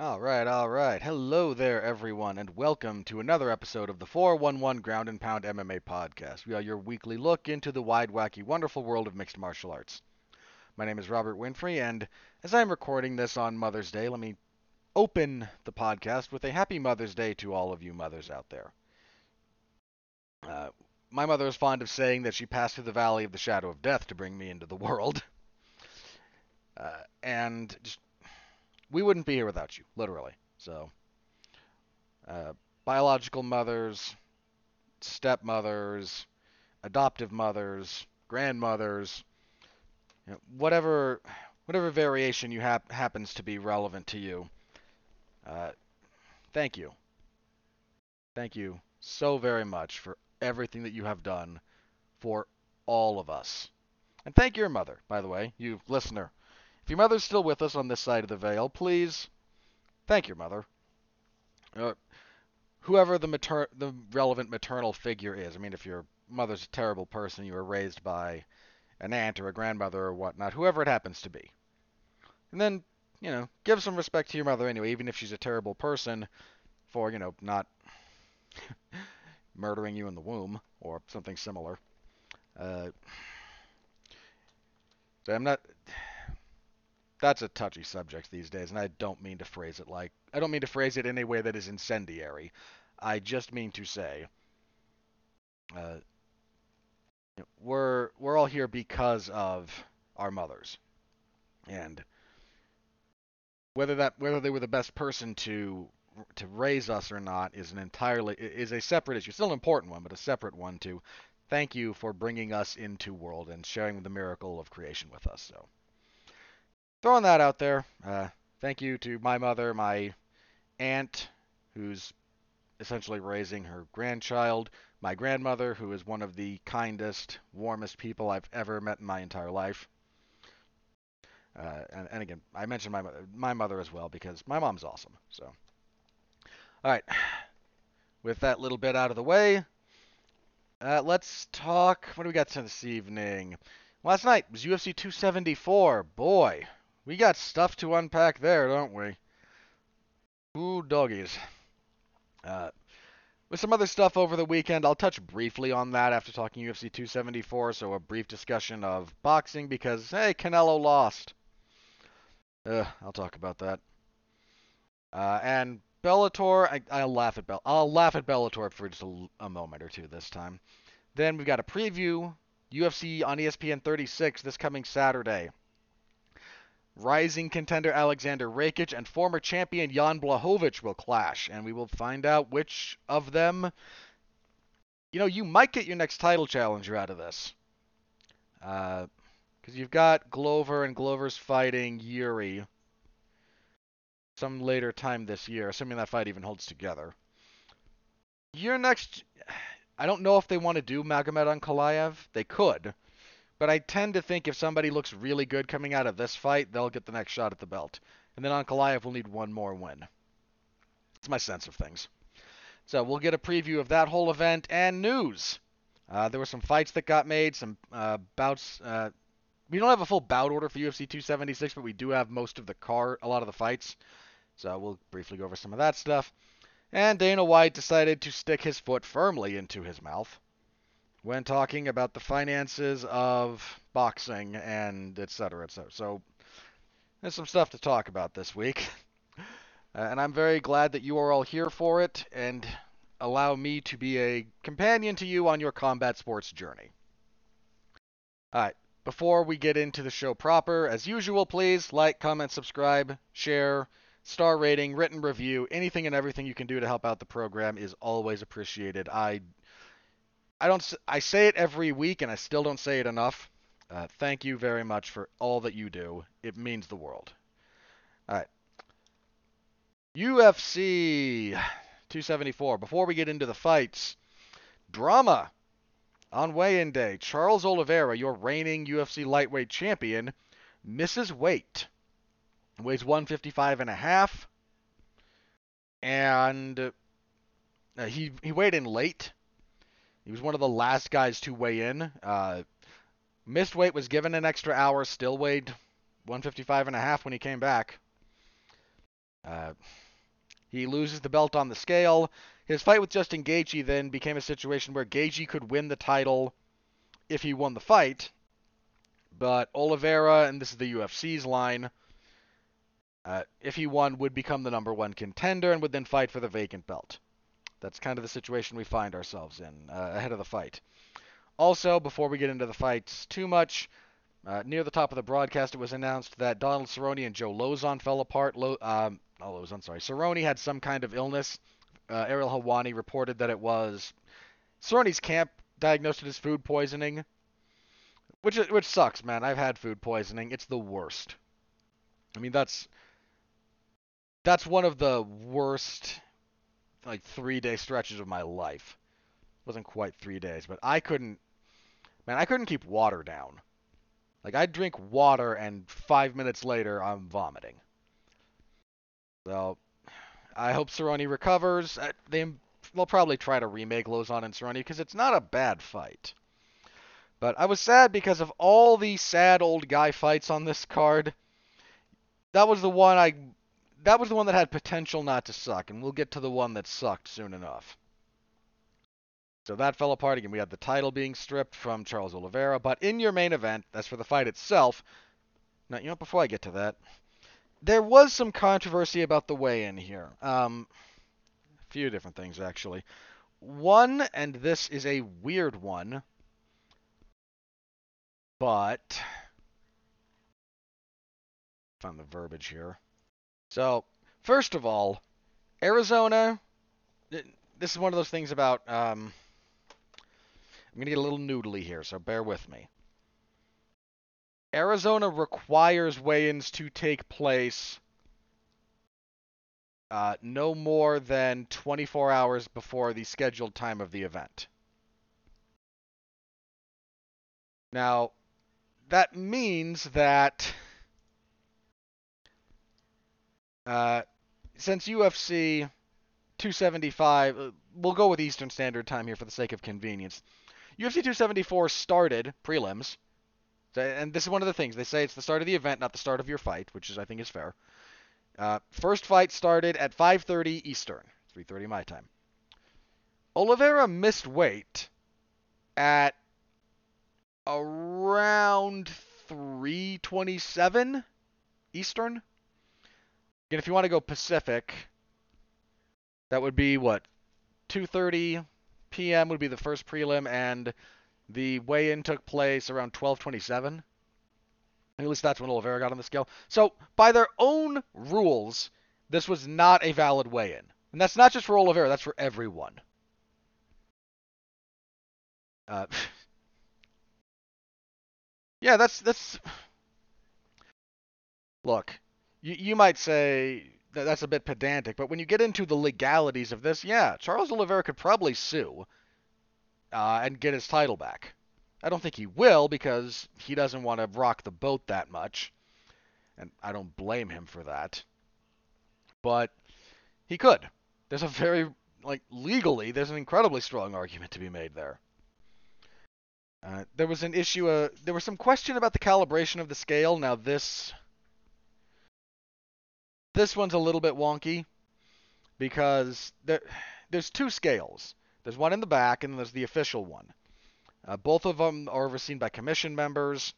All right, all right. Hello there, everyone, and welcome to another episode of the 411 Ground and Pound MMA podcast. We are your weekly look into the wide, wacky, wonderful world of mixed martial arts. My name is Robert Winfrey, and as I'm recording this on Mother's Day, let me open the podcast with a happy Mother's Day to all of you mothers out there. Uh, my mother is fond of saying that she passed through the valley of the shadow of death to bring me into the world. Uh, and just we wouldn't be here without you, literally. So, uh, biological mothers, stepmothers, adoptive mothers, grandmothers, you know, whatever whatever variation you hap- happens to be relevant to you. Uh, thank you. Thank you so very much for everything that you have done for all of us. And thank your mother, by the way, you listener. If your mother's still with us on this side of the veil, please thank your mother. Uh, whoever the mater- the relevant maternal figure is. I mean, if your mother's a terrible person, you were raised by an aunt or a grandmother or whatnot, whoever it happens to be. And then, you know, give some respect to your mother anyway, even if she's a terrible person, for, you know, not murdering you in the womb or something similar. Uh, so I'm not that's a touchy subject these days, and I don't mean to phrase it like I don't mean to phrase it in a way that is incendiary. I just mean to say, uh, we're we're all here because of our mothers, and whether that whether they were the best person to to raise us or not is an entirely is a separate issue. Still an important one, but a separate one too. Thank you for bringing us into world and sharing the miracle of creation with us. So throwing that out there. Uh, thank you to my mother, my aunt, who's essentially raising her grandchild, my grandmother, who is one of the kindest, warmest people I've ever met in my entire life. Uh, and, and, again, I mentioned my my mother as well because my mom's awesome. So, all right, with that little bit out of the way, uh, let's talk. What do we got this evening? Last night was UFC 274. Boy, we got stuff to unpack there, don't we? Ooh, doggies. Uh, with some other stuff over the weekend, I'll touch briefly on that after talking UFC 274. So a brief discussion of boxing because hey, Canelo lost. Uh, I'll talk about that. Uh, and Bellator, I, will laugh at Bell. I'll laugh at Bellator for just a, a moment or two this time. Then we've got a preview UFC on ESPN 36 this coming Saturday rising contender Alexander Rakic and former champion Jan Blachowicz will clash, and we will find out which of them. You know, you might get your next title challenger out of this. Because uh, you've got Glover, and Glover's fighting Jiri some later time this year, assuming that fight even holds together. Your next. I don't know if they want to do Magomed Ankalaev. They could. But I tend to think if somebody looks really good coming out of this fight, they'll get the next shot at the belt. And then Ankalaev will need one more win. That's my sense of things. So we'll get a preview of that whole event and news. Uh, there were some fights that got made, some uh, bouts. Uh, we don't have a full bout order for UFC 276, but we do have most of the car, a lot of the fights. So we'll briefly go over some of that stuff. And Dana White decided to stick his foot firmly into his mouth when talking about the finances of boxing and et cetera, et cetera. So there's some stuff to talk about this week. Uh, and I'm very glad that you are all here for it and allow me to be a companion to you on your combat sports journey. All right, before we get into the show proper, as usual, please like, comment, subscribe, share, star rating, written review, anything and everything you can do to help out the program is always appreciated. I I don't. I say it every week, and I still don't say it enough. Uh, thank you very much for all that you do. It means the world. All right. UFC 274. Before we get into the fights, drama on weigh-in day. Charles Oliveira, your reigning UFC lightweight champion, misses weight. Weighs 155 and a half, and uh, he he weighed in late he was one of the last guys to weigh in. Uh, missed weight was given an extra hour, still weighed 155 and a half when he came back. Uh, he loses the belt on the scale. His fight with Justin Gaethje then became a situation where Gaethje could win the title if he won the fight, but Oliveira, and this is the UFC's line, uh, if he won, would become the number one contender and would then fight for the vacant belt. That's kind of the situation we find ourselves in uh, ahead of the fight. Also, before we get into the fights too much, uh, near the top of the broadcast, it was announced that Donald Cerrone and Joe Lauzon fell apart. Lo- um, oh, Lauzon, sorry. Cerrone had some kind of illness. Uh, Ariel Helwani reported that it was Cerrone's camp diagnosed it as food poisoning, which which sucks, man. I've had food poisoning. It's the worst. I mean, that's that's one of the worst like three day stretches of my life. It wasn't quite three days, but I couldn't. Man, I couldn't keep water down. Like I'd drink water and five minutes later I'm vomiting. So I hope Cerrone recovers. Uh, they they'll probably try to remake Lauzon and Cerrone because it's not a bad fight. But I was sad because of all the sad old guy fights on this card. That was the one I that was the one that had potential not to suck, and we'll get to the one that sucked soon enough. So that fell apart again. We had the title being stripped from Charles Oliveira, but in your main event, as for the fight itself, now you know before I get to that, there was some controversy about the weigh-in here. Um, a few different things actually. One, and this is a weird one, but found the verbiage here. So, first of all, Arizona. This is one of those things about. Um, I'm going to get a little noodly here, so bear with me. Arizona requires weigh ins to take place uh, no more than 24 hours before the scheduled time of the event. Now, that means that uh, since UFC 275, uh, we'll go with Eastern Standard Time here for the sake of convenience. UFC 274 started prelims, and this is one of the things they say it's the start of the event, not the start of your fight, which is I think is fair. Uh, first fight started at 5:30 Eastern, 3:30 my time. Oliveira missed weight at around 327 Eastern. Again, if you want to go Pacific, that would be what 2:30 p.m. would be the first prelim, and the weigh-in took place around 12:27. At least that's when Oliveira got on the scale. So, by their own rules, this was not a valid weigh-in, and that's not just for Oliveira; that's for everyone. Uh, yeah, that's that's. Look, you you might say that that's a bit pedantic, but when you get into the legalities of this, yeah, Charles Oliveira could probably sue uh, and get his title back. I don't think he will because he doesn't want to rock the boat that much, and I don't blame him for that. But he could. There's a very like legally, there's an incredibly strong argument to be made there. Uh, there was an issue. Uh, there was some question about the calibration of the scale. Now this this one's a little bit wonky because there there's two scales. There's one in the back and there's the official one. Uh, both of them are overseen by commission members.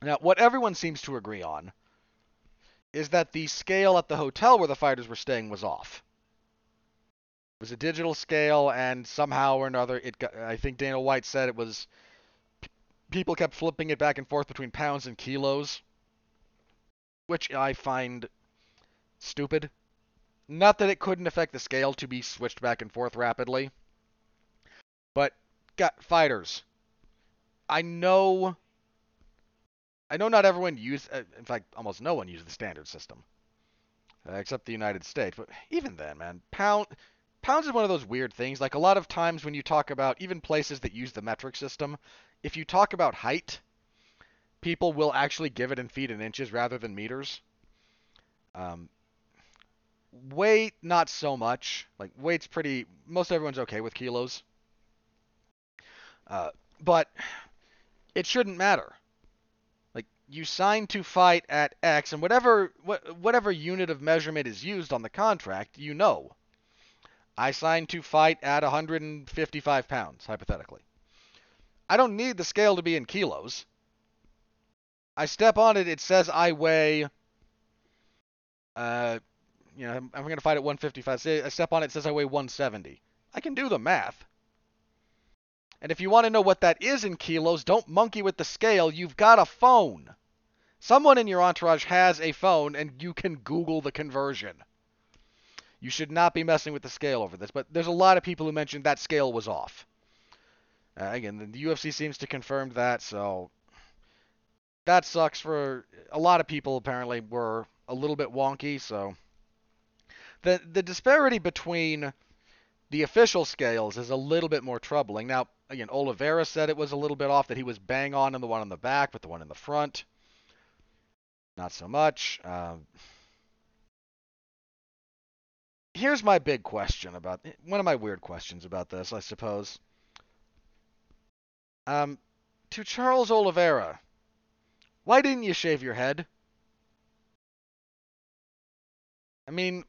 Now, what everyone seems to agree on is that the scale at the hotel where the fighters were staying was off. It was a digital scale, and somehow or another, it got, I think Dana White said it was people kept flipping it back and forth between pounds and kilos, which I find stupid. Not that it couldn't affect the scale to be switched back and forth rapidly, but got fighters. I know. I know not everyone use. Uh, in fact, almost no one uses the standard system, uh, except the United States. But even then, man, pound pounds is one of those weird things. Like a lot of times when you talk about even places that use the metric system, if you talk about height, people will actually give it in feet and inches rather than meters. Um, weight, not so much. Like weight's pretty. Most everyone's okay with kilos. Uh, but it shouldn't matter. Like you sign to fight at X, and whatever wh- whatever unit of measurement is used on the contract, you know. I signed to fight at 155 pounds, hypothetically. I don't need the scale to be in kilos. I step on it, it says I weigh, uh, you know, I'm, I'm going to fight at 155. Say I step on it, it says I weigh 170. I can do the math. And if you want to know what that is in kilos, don't monkey with the scale. You've got a phone. Someone in your entourage has a phone, and you can Google the conversion. You should not be messing with the scale over this, but there's a lot of people who mentioned that scale was off. Uh, again, the UFC seems to confirm that, so that sucks for a lot of people. Apparently, were a little bit wonky. So the the disparity between the official scales is a little bit more troubling. Now, again, Oliveira said it was a little bit off that he was bang on in the one on the back, but the one in the front, not so much. Um, here's my big question about one of my weird questions about this, I suppose. Um, to Charles Oliveira, why didn't you shave your head? I mean,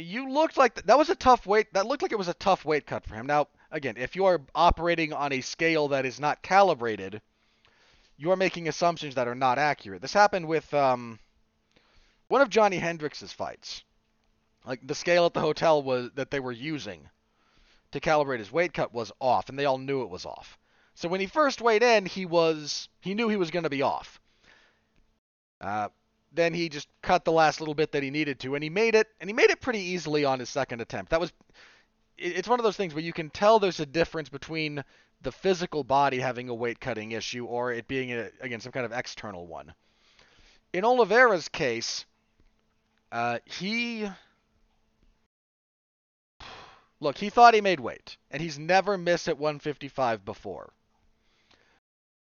you looked like th- that was a tough weight. That looked like it was a tough weight cut for him. Now, again, if you are operating on a scale that is not calibrated, you are making assumptions that are not accurate. This happened with um, one of Johnny Hendricks's fights. Like the scale at the hotel was that they were using to calibrate his weight cut was off, and they all knew it was off. So when he first weighed in, he was he knew he was going to be off. Uh, then he just cut the last little bit that he needed to, and he made it, and he made it pretty easily on his second attempt. That was, it's one of those things where you can tell there's a difference between the physical body having a weight cutting issue or it being a, again some kind of external one. In Oliveira's case, uh, he look he thought he made weight, and he's never missed at 155 before.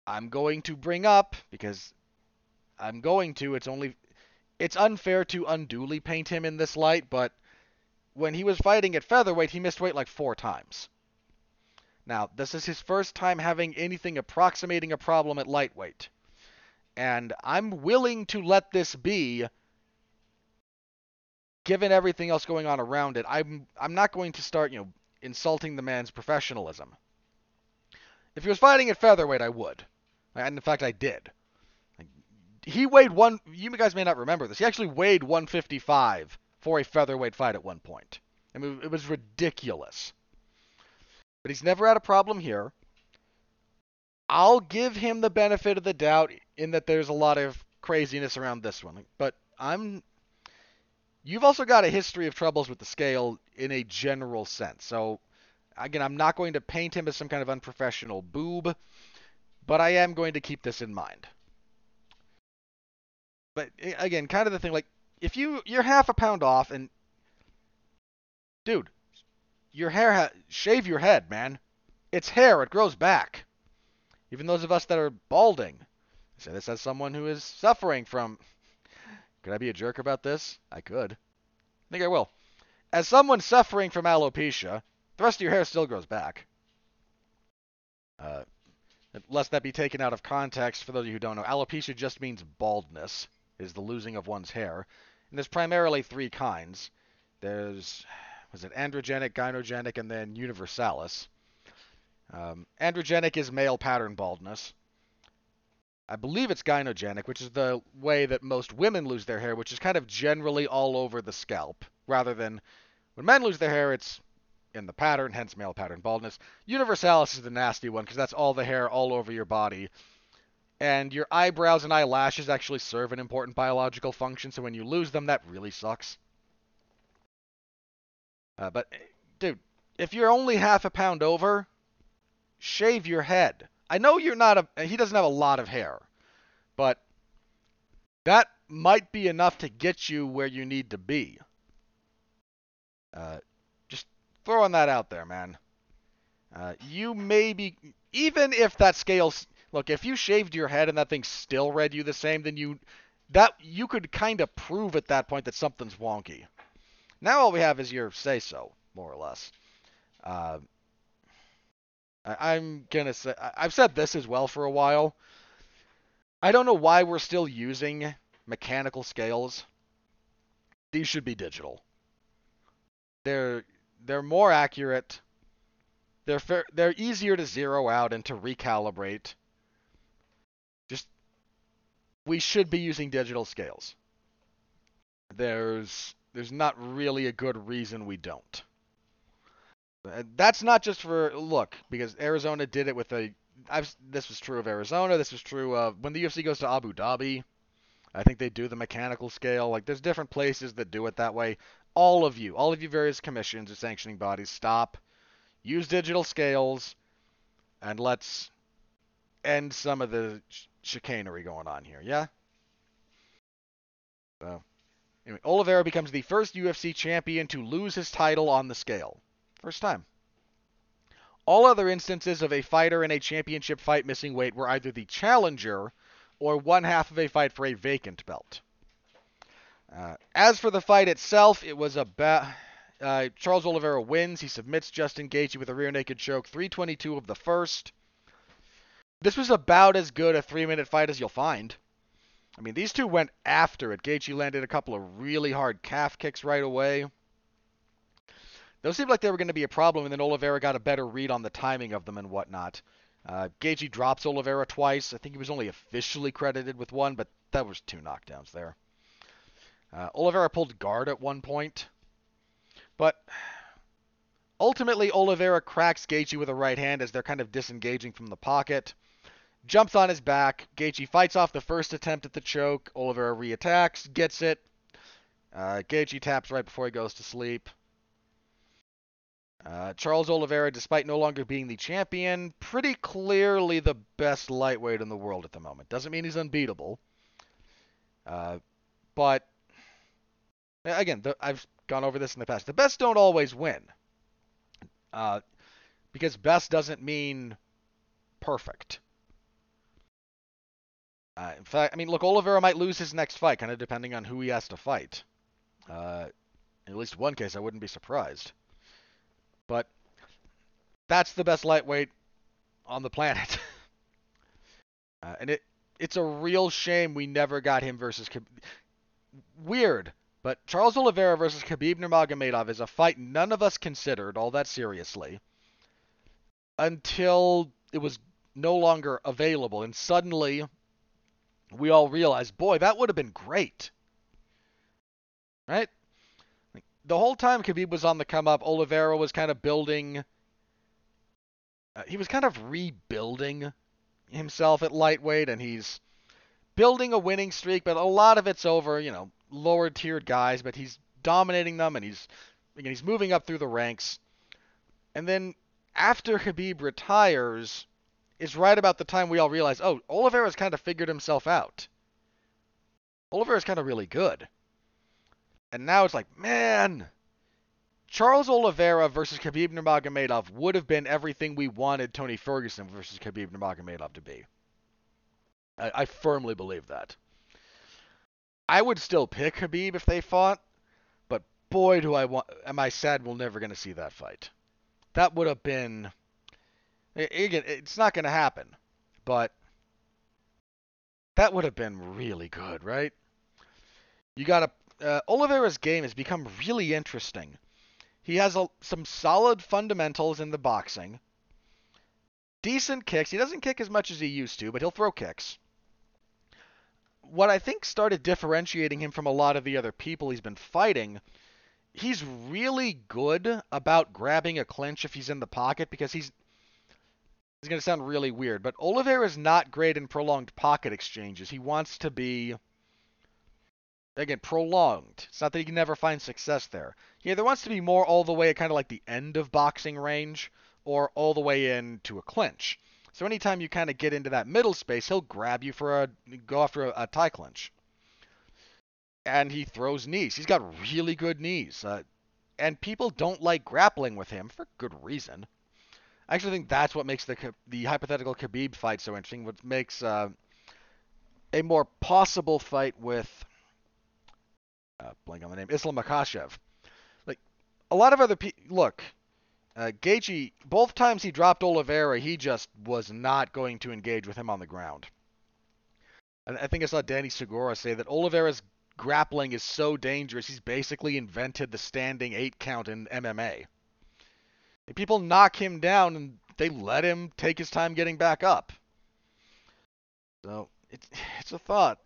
I'm going to bring up because I'm going to. It's only it's unfair to unduly paint him in this light, but when he was fighting at featherweight, he missed weight like four times. Now, this is his first time having anything approximating a problem at lightweight. And I'm willing to let this be given everything else going on around it. I'm I'm not going to start, you know, insulting the man's professionalism. If he was fighting at featherweight, I would. And in fact, I did. He weighed one. You guys may not remember this. He actually weighed 155 for a featherweight fight at one point. I mean, it was ridiculous. But he's never had a problem here. I'll give him the benefit of the doubt in that there's a lot of craziness around this one. But I'm. You've also got a history of troubles with the scale in a general sense. So, again, I'm not going to paint him as some kind of unprofessional boob. But I am going to keep this in mind. But again, kind of the thing like if you you're half a pound off and dude, your hair ha- shave your head, man. It's hair, it grows back. Even those of us that are balding. I say this as someone who is suffering from Could I be a jerk about this? I could. I think I will. As someone suffering from alopecia, the rest of your hair still grows back. Uh, lest that be taken out of context, for those of you who don't know, alopecia just means baldness, is the losing of one's hair. And there's primarily three kinds. There's, was it androgenic, gynogenic, and then universalis. Um, androgenic is male pattern baldness. I believe it's gynogenic, which is the way that most women lose their hair, which is kind of generally all over the scalp, rather than when men lose their hair, it's in the pattern, hence male pattern baldness. Universalis is the nasty one because that's all the hair all over your body. And your eyebrows and eyelashes actually serve an important biological function, so when you lose them, that really sucks. Uh, but, dude, if you're only half a pound over, shave your head. I know you're not a. He doesn't have a lot of hair, but that might be enough to get you where you need to be. Uh, just throwing that out there, man. Uh, you may be, even if that scale's, look, if you shaved your head and that thing still read you the same, then you, that, you could kind of prove at that point that something's wonky. Now all we have is your say so, more or less. Uh, I, am gonna say, I, I've said this as well for a while. I don't know why we're still using mechanical scales. These should be digital. They're they're more accurate. They're they're easier to zero out and to recalibrate. We should be using digital scales. There's there's not really a good reason we don't. That's not just for look because Arizona did it with a. I've, this was true of Arizona. This was true of when the UFC goes to Abu Dhabi. I think they do the mechanical scale. Like there's different places that do it that way. All of you, all of you various commissions or sanctioning bodies, stop. Use digital scales, and let's end some of the ch- chicanery going on here. Yeah. So, anyway, Oliveira becomes the first UFC champion to lose his title on the scale. First time. All other instances of a fighter in a championship fight missing weight were either the challenger or one half of a fight for a vacant belt. Uh, as for the fight itself, it was about uh, Charles Oliveira wins. He submits Justin Gaethje with a rear naked choke, 322 of the first. This was about as good a three-minute fight as you'll find. I mean, these two went after it. Gaethje landed a couple of really hard calf kicks right away. Those seemed like they were going to be a problem, and then Oliveira got a better read on the timing of them and whatnot. Uh, Gaethje drops Oliveira twice. I think he was only officially credited with one, but that was two knockdowns there. Uh, Oliveira pulled guard at one point, but ultimately Oliveira cracks Gaethje with a right hand as they're kind of disengaging from the pocket. Jumps on his back. Gaethje fights off the first attempt at the choke. Oliveira reattacks, gets it. Uh, Gaethje taps right before he goes to sleep. Uh, Charles Oliveira, despite no longer being the champion, pretty clearly the best lightweight in the world at the moment. Doesn't mean he's unbeatable. Uh, but, again, the, I've gone over this in the past. The best don't always win. Uh, because best doesn't mean perfect. Uh, in fact, I mean, look, Oliveira might lose his next fight, kind of depending on who he has to fight. Uh, in at least one case, I wouldn't be surprised. But that's the best lightweight on the planet. uh, and it it's a real shame we never got him versus Khabib. Weird, but Charles Oliveira versus Khabib Nurmagomedov is a fight none of us considered all that seriously until it was no longer available, and suddenly we all realized, boy, that would have been great, right? the whole time Khabib was on the come up, Oliveira was kind of building. Uh, he was kind of rebuilding himself at lightweight, and he's building a winning streak. But a lot of it's over, you know, lower tiered guys. But he's dominating them, and he's again, he's moving up through the ranks. And then after Khabib retires, is right about the time we all realize, oh, Oliveira's kind of figured himself out. Oliveira's kind of really good. And now it's like, man, Charles Oliveira versus Khabib Nurmagomedov would have been everything we wanted Tony Ferguson versus Khabib Nurmagomedov to be. I, I firmly believe that. I would still pick Khabib if they fought, but boy, do I want. Am I sad we're never going to see that fight? That would have been. Again, it's not going to happen, but that would have been really good, right? You got to uh, Oliveira's game has become really interesting. He has a, some solid fundamentals in the boxing, decent kicks. He doesn't kick as much as he used to, but he'll throw kicks. What I think started differentiating him from a lot of the other people he's been fighting, he's really good about grabbing a clinch if he's in the pocket because he's it's going to sound really weird, but Oliver is not great in prolonged pocket exchanges. He wants to be again prolonged. It's not that he can never find success there. He either wants to be more all the way at kind of like the end of boxing range or all the way into a clinch. So anytime you kind of get into that middle space, he'll grab you for a go after a, a tie clinch. And he throws knees. He's got really good knees. Uh, and people don't like grappling with him for good reason. I actually think that's what makes the the hypothetical Khabib fight so interesting. What makes uh, a more possible fight with uh, blank on the name, Islam Makhachev. Like a lot of other people, look, uh, Gaethje, both times he dropped Oliveira, he just was not going to engage with him on the ground. I think I saw Danny Segura say that Oliveira's grappling is so dangerous, he's basically invented the standing eight count in MMA. People knock him down and they let him take his time getting back up. So it's it's a thought.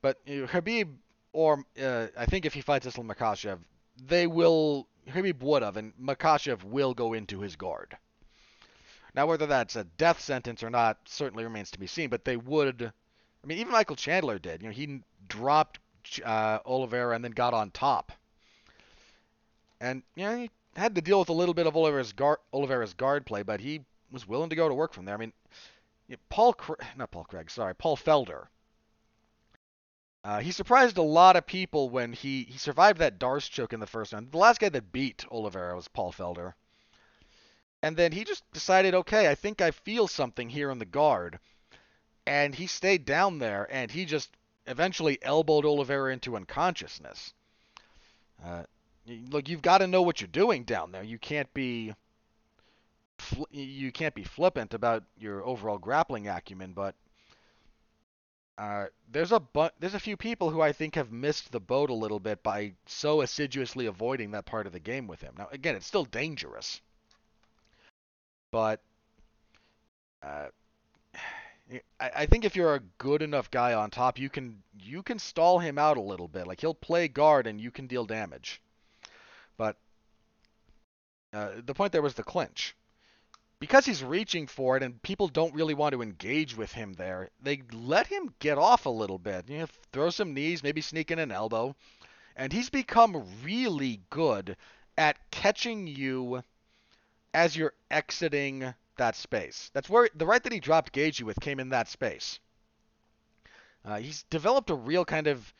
But you know, Khabib, or uh, I think if he fights Islam Makhachev, they will. Khabib would have, and Makhachev will go into his guard. Now, whether that's a death sentence or not certainly remains to be seen. But they would. I mean, even Michael Chandler did. You know, he dropped uh, Oliveira and then got on top. And you know, he had to deal with a little bit of Oliveira's guard, Oliveira's guard play, but he was willing to go to work from there. I mean, Paul, not Paul Craig, sorry, Paul Felder. Uh, he surprised a lot of people when he, he survived that D'Arce choke in the first round. The last guy that beat Oliveira was Paul Felder. And then he just decided, okay, I think I feel something here in the guard. And he stayed down there, and he just eventually elbowed Oliveira into unconsciousness. Uh, look, you've got to know what you're doing down there. You can't be you can't be flippant about your overall grappling acumen, but uh, there's a bu- there's a few people who I think have missed the boat a little bit by so assiduously avoiding that part of the game with him. Now, again, it's still dangerous, but uh, I, I think if you're a good enough guy on top, you can you can stall him out a little bit. Like he'll play guard and you can deal damage. But uh, the point there was the clinch. Because he's reaching for it and people don't really want to engage with him there, they let him get off a little bit. You know, throw some knees, maybe sneak in an elbow. And he's become really good at catching you as you're exiting that space. That's where the right that he dropped Gaethje with came in that space. Uh, he's developed a real kind of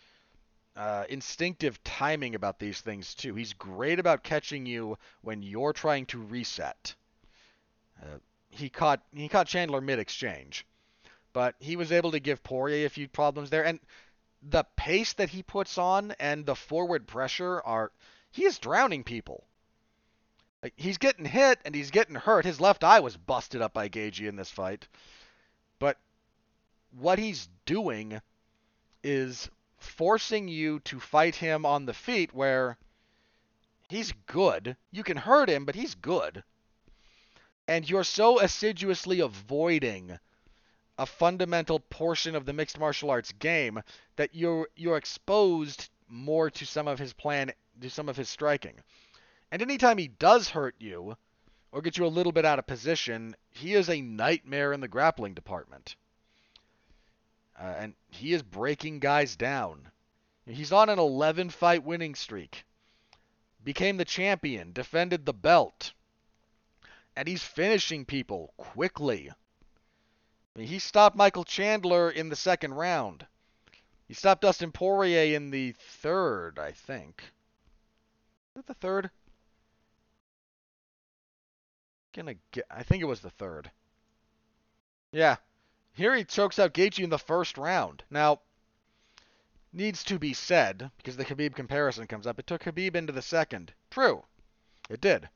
uh, instinctive timing about these things too. He's great about catching you when you're trying to reset. Uh, he caught he caught Chandler mid exchange, but he was able to give Poirier a few problems there. And the pace that he puts on and the forward pressure are he is drowning people. Like he's getting hit and he's getting hurt. His left eye was busted up by Gaethje in this fight. But what he's doing is forcing you to fight him on the feet where he's good. You can hurt him, but he's good. And you're so assiduously avoiding a fundamental portion of the mixed martial arts game that you're you're exposed more to some of his plan to some of his striking. And anytime he does hurt you, or get you a little bit out of position, he is a nightmare in the grappling department. Uh, and he is breaking guys down. He's on an 11 fight winning streak. Became the champion, defended the belt. And he's finishing people quickly. I mean, he stopped Michael Chandler in the second round. He stopped Dustin Poirier in the third, I think. Is it the third? Gonna get. I think it was the third. Yeah. Here he chokes out Gaethje in the first round. Now, needs to be said, because the Khabib comparison comes up, it took Khabib into the second. True. It did.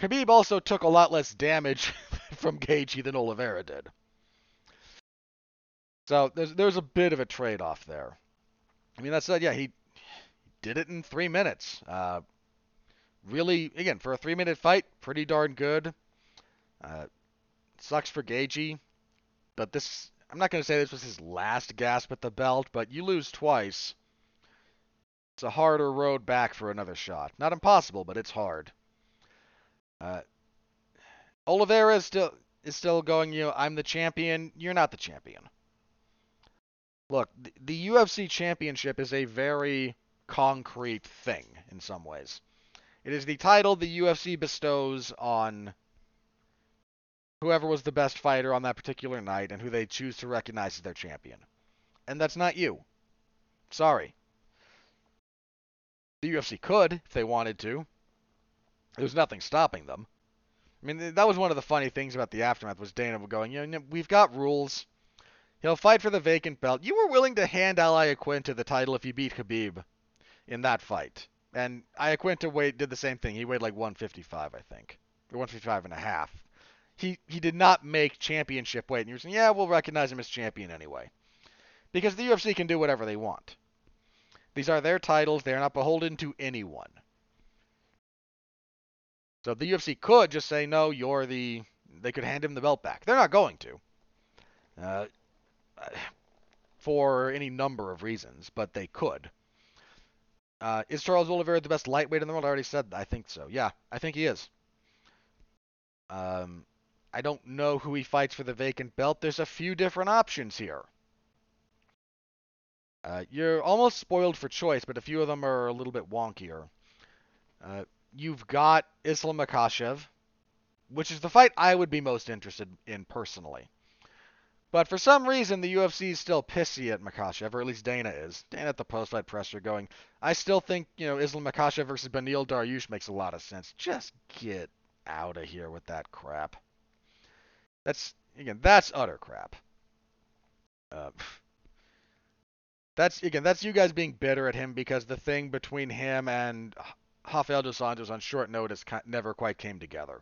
Khabib also took a lot less damage from Gaethje than Oliveira did. So there's there's a bit of a trade-off there. I mean, that said, yeah, he, he did it in three minutes. Uh, really, again, for a three minute fight, pretty darn good. Uh, sucks for Gaethje, but this, I'm not going to say this was his last gasp at the belt, but you lose twice. It's a harder road back for another shot. Not impossible, but it's hard. Uh, Oliveira is still is still going. You know, I'm the champion. You're not the champion. Look, the, the UFC championship is a very concrete thing in some ways. It is the title the UFC bestows on whoever was the best fighter on that particular night and who they choose to recognize as their champion. And that's not you. Sorry. The UFC could if they wanted to. There's nothing stopping them. I mean, that was one of the funny things about the aftermath was Dana going, you know, we've got rules. He'll fight for the vacant belt. You were willing to hand Al Iaquinta the title if you beat Khabib in that fight. And Iaquinta did the same thing. He weighed like 155, I think, or 155 and a half. He he did not make championship weight, and you're saying, yeah, we'll recognize him as champion anyway. because the UFC can do whatever they want. These are their titles; they are not beholden to anyone. So the UFC could just say, "No, you're the." They could hand him the belt back. They're not going to, uh, for any number of reasons, but they could. Uh, is Charles Oliveira the best lightweight in the world? I already said I think so. Yeah, I think he is. Um, I don't know who he fights for the vacant belt. There's a few different options here. Uh, you're almost spoiled for choice, but a few of them are a little bit wonkier. Uh, you've got Islam Makhachev, which is the fight I would be most interested in personally. But for some reason, the UFC is still pissy at Makhachev, or at least Dana is. Dana at the post-fight presser going, I still think, you know, Islam Makhachev versus Beneil Dariush makes a lot of sense. Just get out of here with that crap. That's, again, that's utter crap. Uh, that's, again, that's you guys being bitter at him because the thing between him and Rafael dos Anjos on short notice never quite came together.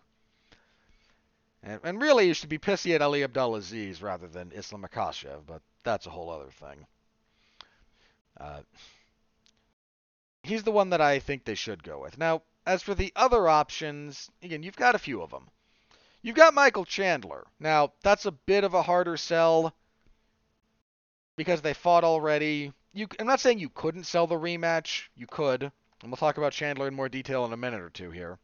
And, and really, you should be pissy at Ali Abdelaziz rather than Islam Makhachev, but that's a whole other thing. Uh, he's the one that I think they should go with. Now, as for the other options, again, you've got a few of them. You've got Michael Chandler. Now, that's a bit of a harder sell because they fought already. You, I'm not saying you couldn't sell the rematch. You could. And we'll talk about Chandler in more detail in a minute or two here.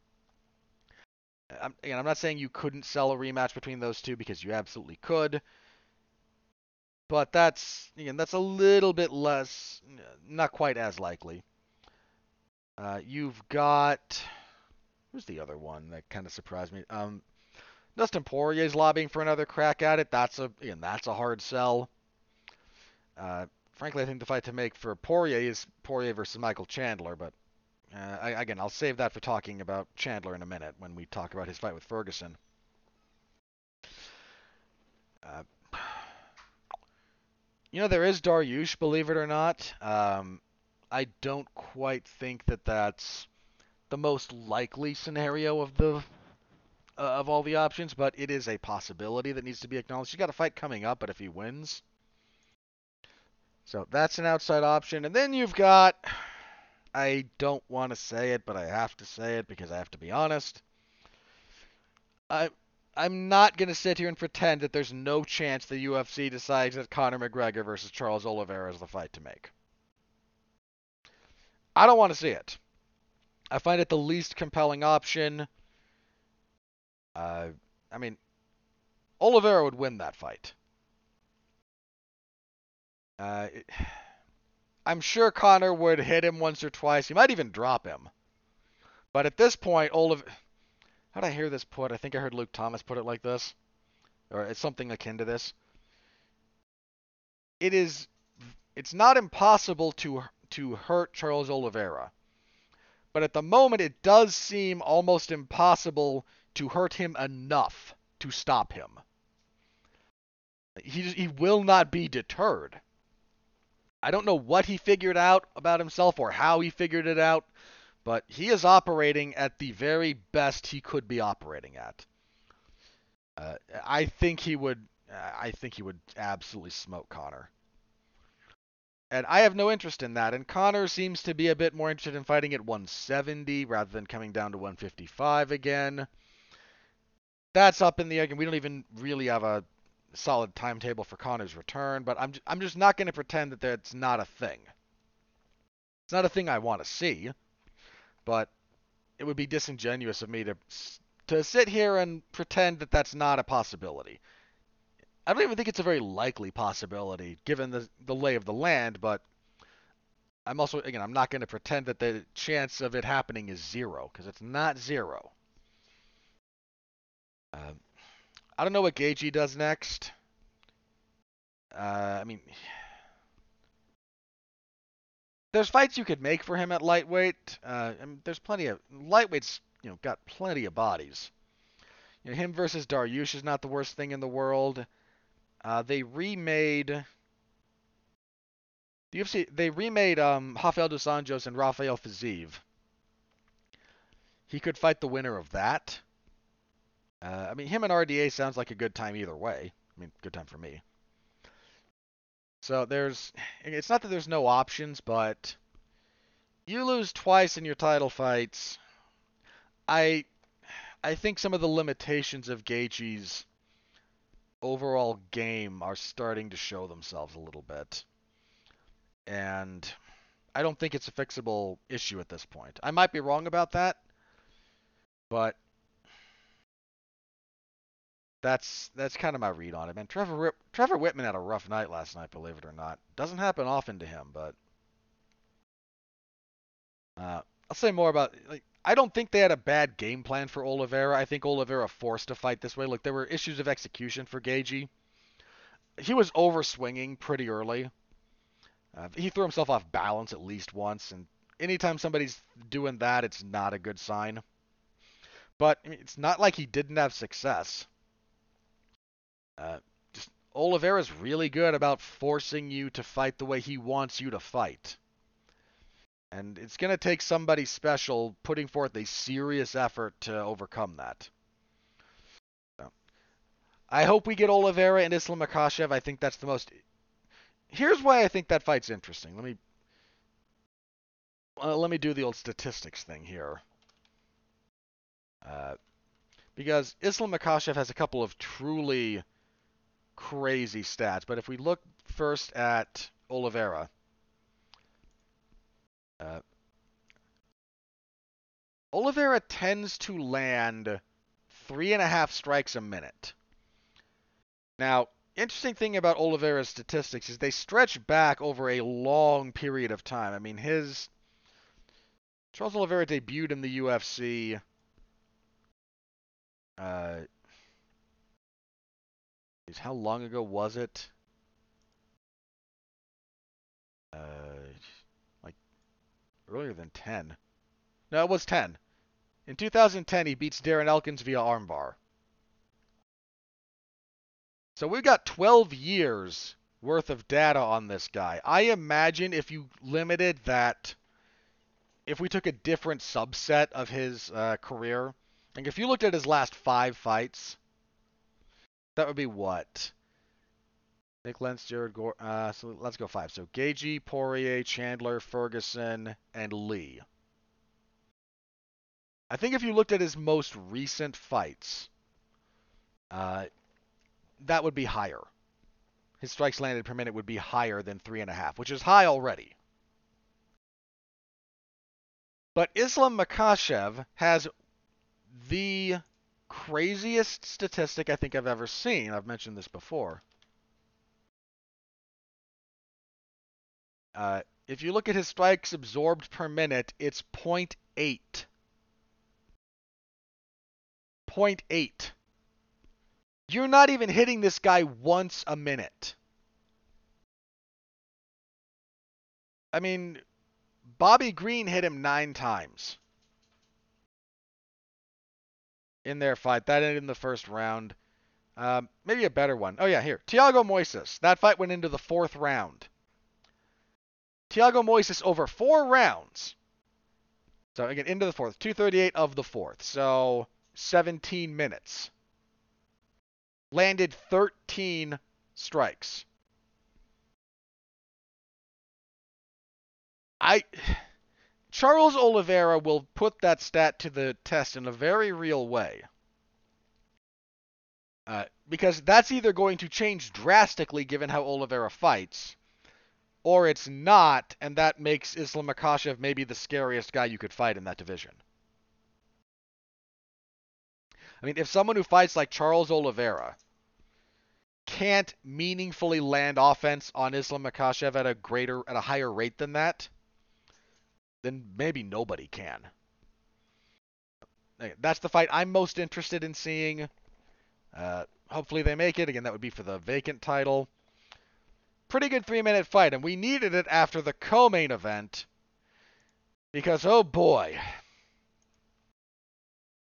I'm, again, I'm not saying you couldn't sell a rematch between those two because you absolutely could. But that's again, that's a little bit less, not quite as likely. Uh, you've got who's the other one that kind of surprised me? Um, Dustin Poirier's lobbying for another crack at it. That's a again, that's a hard sell. Uh, frankly, I think the fight to make for Poirier is Poirier versus Michael Chandler, but uh, I, again, I'll save that for talking about Chandler in a minute when we talk about his fight with Ferguson. Uh, you know, there is Dariush, believe it or not. Um, I don't quite think that that's the most likely scenario of the uh, of all the options, but it is a possibility that needs to be acknowledged. He's got a fight coming up, but if he wins, so that's an outside option. And then you've got I don't want to say it, but I have to say it because I have to be honest. I I'm not going to sit here and pretend that there's no chance the UFC decides that Conor McGregor versus Charles Oliveira is the fight to make. I don't want to see it. I find it the least compelling option. Uh, I mean, Oliveira would win that fight. Uh, I'm sure Conor would hit him once or twice. He might even drop him. But at this point, Oliver. How did I hear this put? I think I heard Luke Thomas put it like this. Or it's something akin to this. It is. It's not impossible to to hurt Charles Oliveira. But at the moment, it does seem almost impossible to hurt him enough to stop him. He, he will not be deterred. I don't know what he figured out about himself or how he figured it out, but he is operating at the very best he could be operating at. Uh, I think he would. I think he would absolutely smoke Conor. And I have no interest in that. And Conor seems to be a bit more interested in fighting at 170 rather than coming down to 155 again. That's up in the air. and We don't even really have a solid timetable for Conor's return, but I'm I'm just not going to pretend that that's not a thing. It's not a thing I want to see, but it would be disingenuous of me to to sit here and pretend that that's not a possibility. I don't even think it's a very likely possibility given the the lay of the land, but I'm also again I'm not going to pretend that the chance of it happening is zero because it's not zero. Um, I don't know what Gaethje does next. Uh, I mean, there's fights you could make for him at lightweight. Uh, there's plenty of lightweights. You know, got plenty of bodies. You know, him versus Dariush is not the worst thing in the world. Uh, they remade the UFC. They remade um, Rafael dos Anjos and Rafael Fiziev. He could fight the winner of that. Uh, I mean, him and RDA sounds like a good time either way. I mean, good time for me. So there's, it's not that there's no options, but you lose twice in your title fights. I, I think some of the limitations of Gaethje's overall game are starting to show themselves a little bit, and I don't think it's a fixable issue at this point. I might be wrong about that, but that's that's kind of my read on it. Man, Trevor Trevor Wittman had a rough night last night, believe it or not. Doesn't happen often to him, but uh, I'll say more about like I don't think they had a bad game plan for Oliveira. I think Oliveira forced to fight this way. Look, there were issues of execution for Gaethje. He was over swinging pretty early. Uh, he threw himself off balance at least once, and anytime somebody's doing that, it's not a good sign. But I mean, it's not like he didn't have success. Uh, just Oliveira's really good about forcing you to fight the way he wants you to fight. And it's going to take somebody special putting forth a serious effort to overcome that. So, I hope we get Oliveira and Islam Makhachev. I think that's the most. Here's why I think that fight's interesting. Let me uh, let me do the old statistics thing here. Uh, because Islam Makhachev has a couple of truly crazy stats. But if we look first at Oliveira, uh, Oliveira tends to land three and a half strikes a minute. Now, interesting thing about Oliveira's statistics is they stretch back over a long period of time. I mean, his Charles Oliveira debuted in the UFC. Uh, how long ago was it? Uh, like earlier than 10. No, it was 10. In 2010, he beats Darren Elkins via armbar. So we've got 12 years worth of data on this guy. I imagine if you limited that, if we took a different subset of his uh, career, like if you looked at his last five fights, that would be what? Nik Lentz, Jared Gordon. Uh, so let's go five. So Gaethje, Poirier, Chandler, Ferguson, and Lee. I think if you looked at his most recent fights, uh, that would be higher. His strikes landed per minute would be higher than three and a half, which is high already. But Islam Makhachev has the craziest statistic I think I've ever seen. I've mentioned this before. Uh, if you look at his strikes absorbed per minute, it's 0.8. 0.8. You're not even hitting this guy once a minute. I mean, Bobby Green hit him nine times in their fight. That ended in the first round. Um, maybe a better one. Oh, yeah, here. Thiago Moises. That fight went into the fourth round. Thiago Moises over four rounds. So, again, into the fourth. 238 of the fourth. So, 17 minutes. Landed 13 strikes. I. Charles Oliveira will put that stat to the test in a very real way. Uh, because that's either going to change drastically given how Oliveira fights, or it's not, and that makes Islam Makhachev maybe the scariest guy you could fight in that division. I mean, if someone who fights like Charles Oliveira can't meaningfully land offense on Islam Makhachev at a greater, at a higher rate than that, then maybe nobody can. That's the fight I'm most interested in seeing. Uh, hopefully they make it. Again, that would be for the vacant title. Pretty good three minute fight, and we needed it after the co main event. Because, oh boy.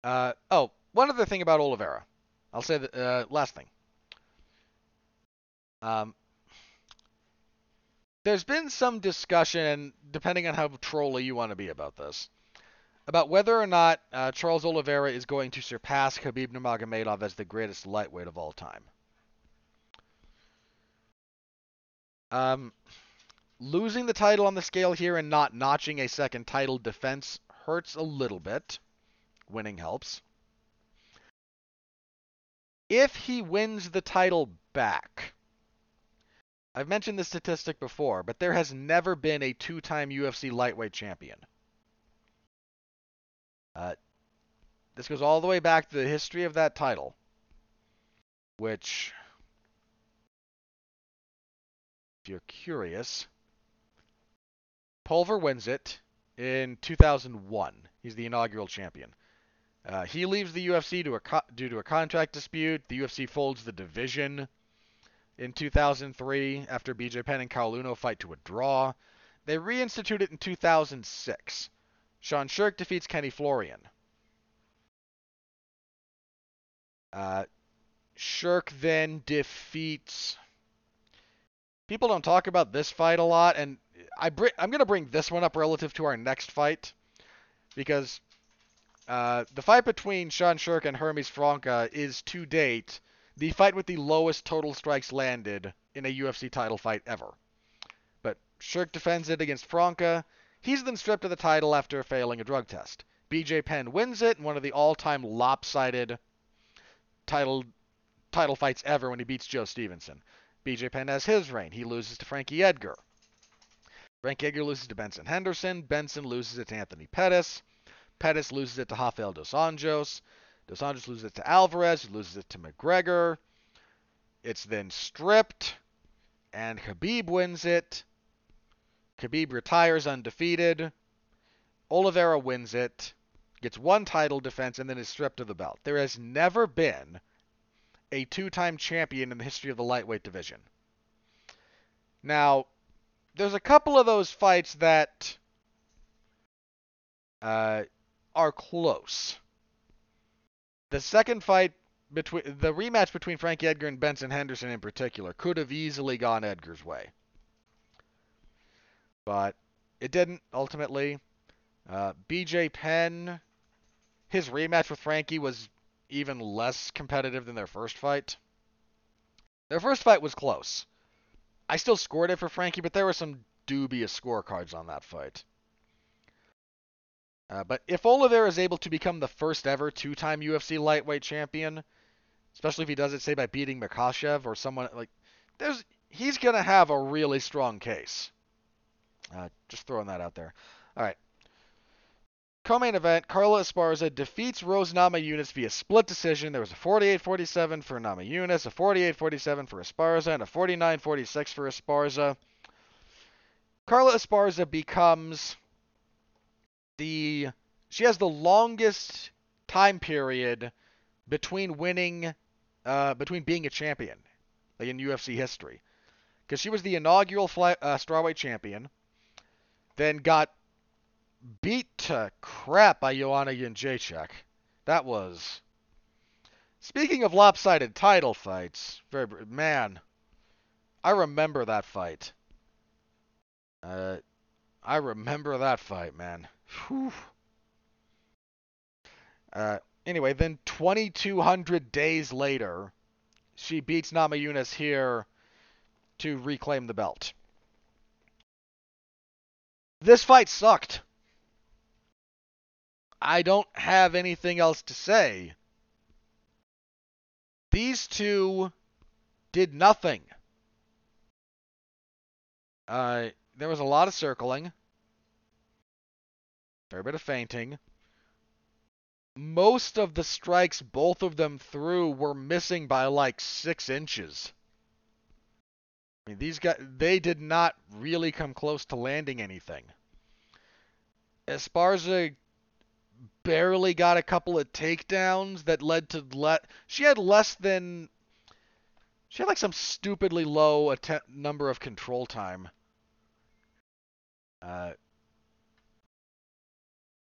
Uh, oh, one other thing about Oliveira. I'll say the uh, last thing. Um, there's been some discussion, depending on how trolly you want to be about this, about whether or not uh, Charles Oliveira is going to surpass Khabib Nurmagomedov as the greatest lightweight of all time. Um, losing the title on the scale here and not notching a second title defense hurts a little bit. Winning helps. If he wins the title back, I've mentioned this statistic before, but there has never been a two time UFC lightweight champion. Uh, this goes all the way back to the history of that title, which, if you're curious, Pulver wins it in 2001. He's the inaugural champion. Uh, he leaves the UFC to co- due to a contract dispute. The UFC folds the division in 2003 after BJ Penn and Caol Uno fight to a draw. They reinstitute it in 2006. Sean Sherk defeats Kenny Florian. Uh, Sherk then defeats. People don't talk about this fight a lot, and I br- I'm going to bring this one up relative to our next fight because uh, the fight between Sean Sherk and Hermes Franca is to date the fight with the lowest total strikes landed in a UFC title fight ever. But Sherk defends it against Franca. He's then stripped of the title after failing a drug test. BJ Penn wins it in one of the all-time lopsided title title fights ever when he beats Joe Stevenson. BJ Penn has his reign. He loses to Frankie Edgar. Frankie Edgar loses to Benson Henderson. Benson loses it to Anthony Pettis. Pettis loses it to Rafael Dos Anjos. Dos Anjos loses it to Alvarez, who loses it to McGregor. It's then stripped, and Khabib wins it. Khabib retires undefeated. Oliveira wins it, gets one title defense, and then is stripped of the belt. There has never been a two time champion in the history of the lightweight division. Now, there's a couple of those fights that uh, are close. The second fight between the rematch between Frankie Edgar and Benson Henderson in particular could have easily gone Edgar's way. But it didn't ultimately. Uh, BJ Penn, his rematch with Frankie was even less competitive than their first fight. Their first fight was close. I still scored it for Frankie, but there were some dubious scorecards on that fight. Uh, but if Oliveira is able to become the first ever two-time UFC lightweight champion, especially if he does it, say, by beating Makhachev or someone like, there's he's gonna have a really strong case. Uh, just throwing that out there. All right. Co-main event: Carla Esparza defeats Rose Namajunas via split decision. There was a 48-47 for Namajunas, a 48-47 for Esparza, and a 49-46 for Esparza. Carla Esparza becomes the she has the longest time period between winning uh, between being a champion like in UFC history because she was the inaugural fly, uh, strawweight champion then got beat to crap by Joanna Jędrzejczyk. That was speaking of lopsided title fights. Very man, I remember that fight. Uh, I remember that fight, man. Whew. Uh, anyway, then 2,200 days later, she beats Nama Namajunas here to reclaim the belt. This fight sucked. I don't have anything else to say. These two did nothing. Uh, there was a lot of circling fair bit of fainting. Most of the strikes both of them threw were missing by like six inches. I mean, these guys, they did not really come close to landing anything. Esparza barely got a couple of takedowns that led to let she had less than she had like some stupidly low att- number of control time. Uh,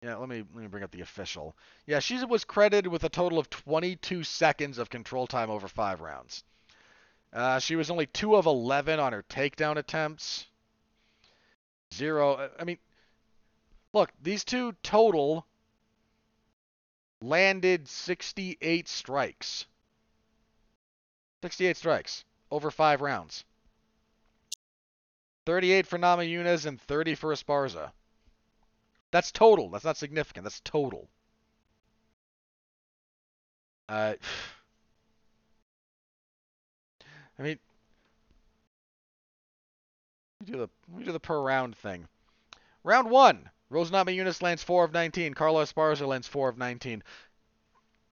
yeah, let me let me bring up the official. Yeah, she was credited with a total of 22 seconds of control time over five rounds. Uh, she was only two of 11 on her takedown attempts. Zero. Uh, I mean, look, these two total landed 68 strikes. 68 strikes over five rounds. 38 for Namajunas and 30 for Esparza. That's total. That's not significant. That's total. Uh, I mean, we do the do the per round thing. Round one, Rose Namajunas lands four of 19. Carlos Esparza lands four of 19.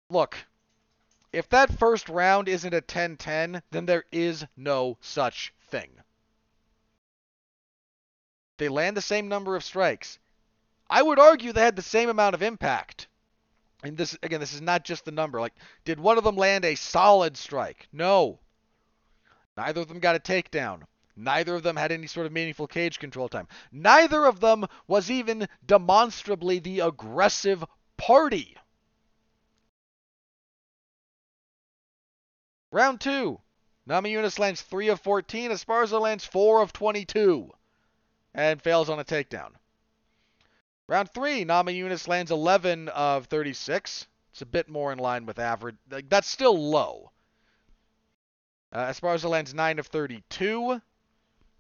Look, if that first round isn't a 10-10, then there is no such thing. They land the same number of strikes. I would argue they had the same amount of impact. And this again, this is not just the number. Like, did one of them land a solid strike? No. Neither of them got a takedown. Neither of them had any sort of meaningful cage control time. Neither of them was even demonstrably the aggressive party. Round two. Nami Namajunas lands 3 of 14. Esparza lands 4 of 22 and fails on a takedown. Round three, Namajunas lands 11 of 36. It's a bit more in line with average. That's still low. Uh, Esparza lands 9 of 32,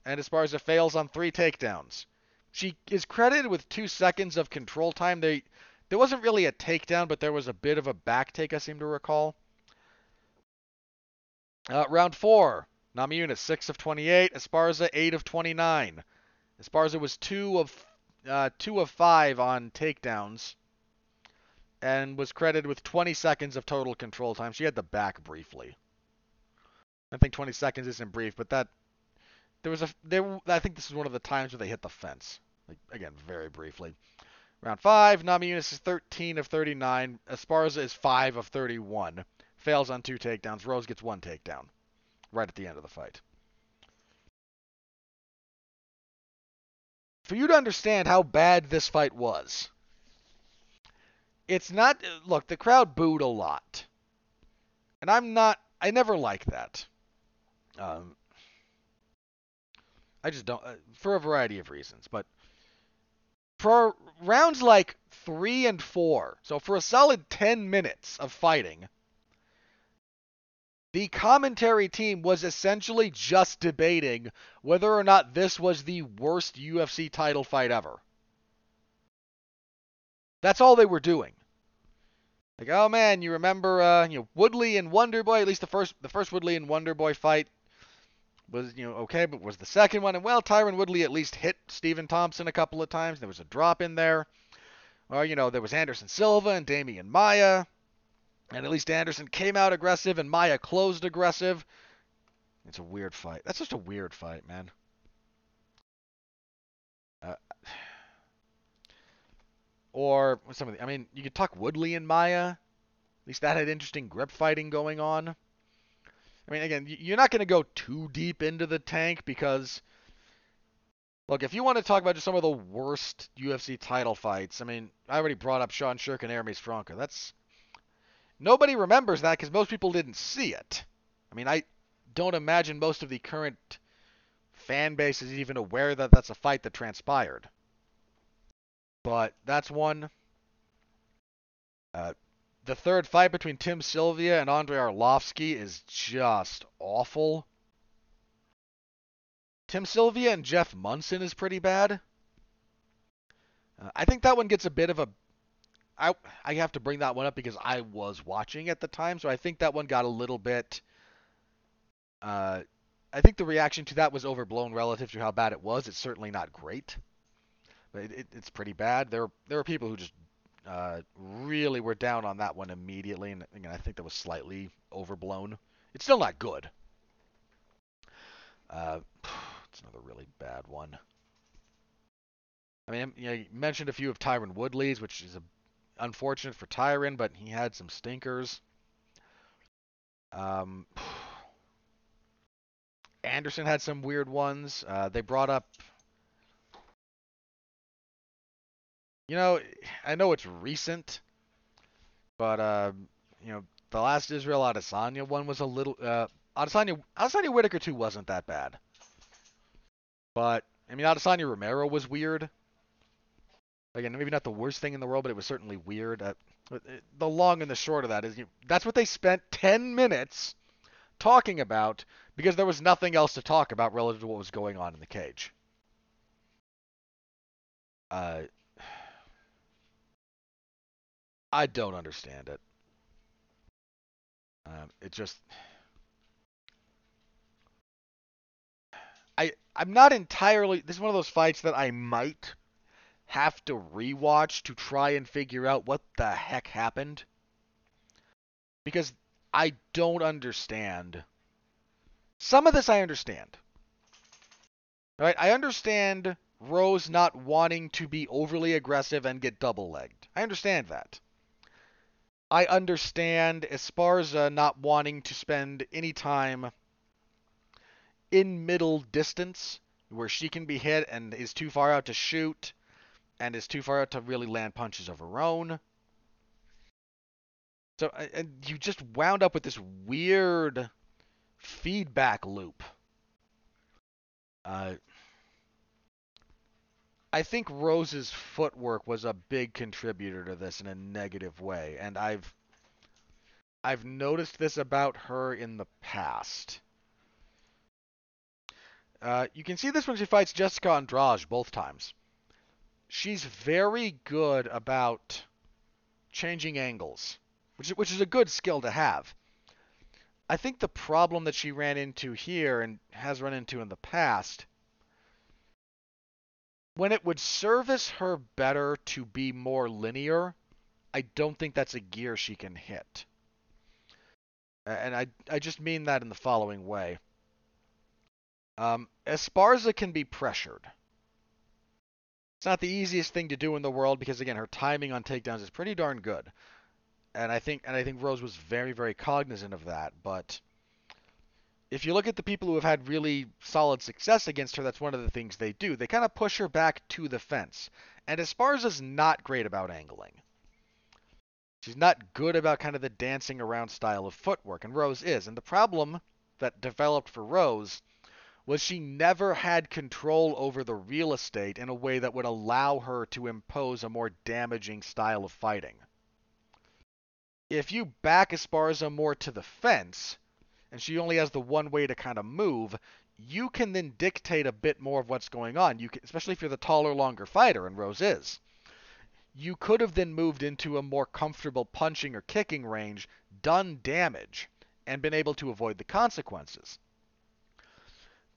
and Esparza fails on three takedowns. She is credited with two seconds of control time. They, there wasn't really a takedown, but there was a bit of a back take, I seem to recall. Uh, round four, Namajunas 6 of 28, Esparza 8 of 29. Esparza was 2 of uh, two of five on takedowns, and was credited with 20 seconds of total control time. She had the back briefly. I think 20 seconds isn't brief, but that there was a there. I think this is one of the times where they hit the fence. Like again, very briefly. Round five, Namajunas is 13 of 39. Esparza is 5 of 31. Fails on two takedowns. Rose gets one takedown right at the end of the fight. For you to understand how bad this fight was, it's not. Look, the crowd booed a lot, and I'm not. I never like that. Um, I just don't, uh, for a variety of reasons. But for rounds like three and four, so for a solid 10 minutes of fighting, the commentary team was essentially just debating whether or not this was the worst UFC title fight ever. That's all they were doing. Like, oh man, you remember uh, you know Woodley and Wonderboy? At least the first the first Woodley and Wonderboy fight was you know okay, but was the second one? And well, Tyron Woodley at least hit Stephen Thompson a couple of times. There was a drop in there. Or you know there was Anderson Silva and Demian Maia. And at least Anderson came out aggressive and Maia closed aggressive. It's a weird fight. That's just a weird fight, man. Uh, or some of the, I mean, you could talk Woodley and Maia. At least that had interesting grip fighting going on. I mean, again, you're not going to go too deep into the tank because, look, if you want to talk about just some of the worst UFC title fights, I mean, I already brought up Sean Sherk and Hermes Franca. That's Nobody remembers that because most people didn't see it. I mean, I don't imagine most of the current fan base is even aware that that's a fight that transpired. But that's one. Uh, the third fight between Tim Sylvia and Andrei Arlovsky is just awful. Tim Sylvia and Jeff Monson is pretty bad. Uh, I think that one gets a bit of a I I have to bring that one up because I was watching at the time, so I think that one got a little bit. Uh, I think the reaction to that was overblown relative to how bad it was. It's certainly not great, but it, it, it's pretty bad. There there were people who just uh, really were down on that one immediately, and I think that was slightly overblown. It's still not good. Uh, it's another really bad one. I mean, you, know, you mentioned a few of Tyron Woodley's, which is a unfortunate for Tyron, but he had some stinkers. Um, Anderson had some weird ones. Uh, they brought up, you know, I know it's recent, but uh, you know, the last Israel Adesanya one was a little. Uh, Adesanya Adesanya Whittaker two wasn't that bad, but I mean Adesanya Romero was weird. Again, maybe not the worst thing in the world, but it was certainly weird. Uh, the long and the short of that is you that's what they spent 10 minutes talking about because there was nothing else to talk about relative to what was going on in the cage. Uh, I don't understand it. Um, it just. I I'm not entirely. This is one of those fights that I might have to rewatch to try and figure out what the heck happened. Because I don't understand. Some of this I understand. Right, I understand Rose not wanting to be overly aggressive and get double legged. I understand that. I understand Esparza not wanting to spend any time in middle distance where she can be hit and is too far out to shoot and is too far out to really land punches of her own. So and you just wound up with this weird feedback loop. Uh, I think Rose's footwork was a big contributor to this in a negative way, and I've I've noticed this about her in the past. Uh, you can see this when she fights Jessica Andrade both times. She's very good about changing angles, which is, which is a good skill to have. I think the problem that she ran into here and has run into in the past, when it would service her better to be more linear, I don't think that's a gear she can hit. And I, I just mean that in the following way. Um, Esparza can be pressured. It's not the easiest thing to do in the world because again, her timing on takedowns is pretty darn good. And I think and I think Rose was very very cognizant of that, but if you look at the people who have had really solid success against her, that's one of the things they do. They kind of push her back to the fence. And Esparza's not great about angling. She's not good about kind of the dancing around style of footwork, and Rose is. And the problem that developed for Rose was she never had control over the real estate in a way that would allow her to impose a more damaging style of fighting. If you back Esparza more to the fence, and she only has the one way to kind of move, you can then dictate a bit more of what's going on. You can, especially if you're the taller, longer fighter, and Rose is. You could have then moved into a more comfortable punching or kicking range, done damage, and been able to avoid the consequences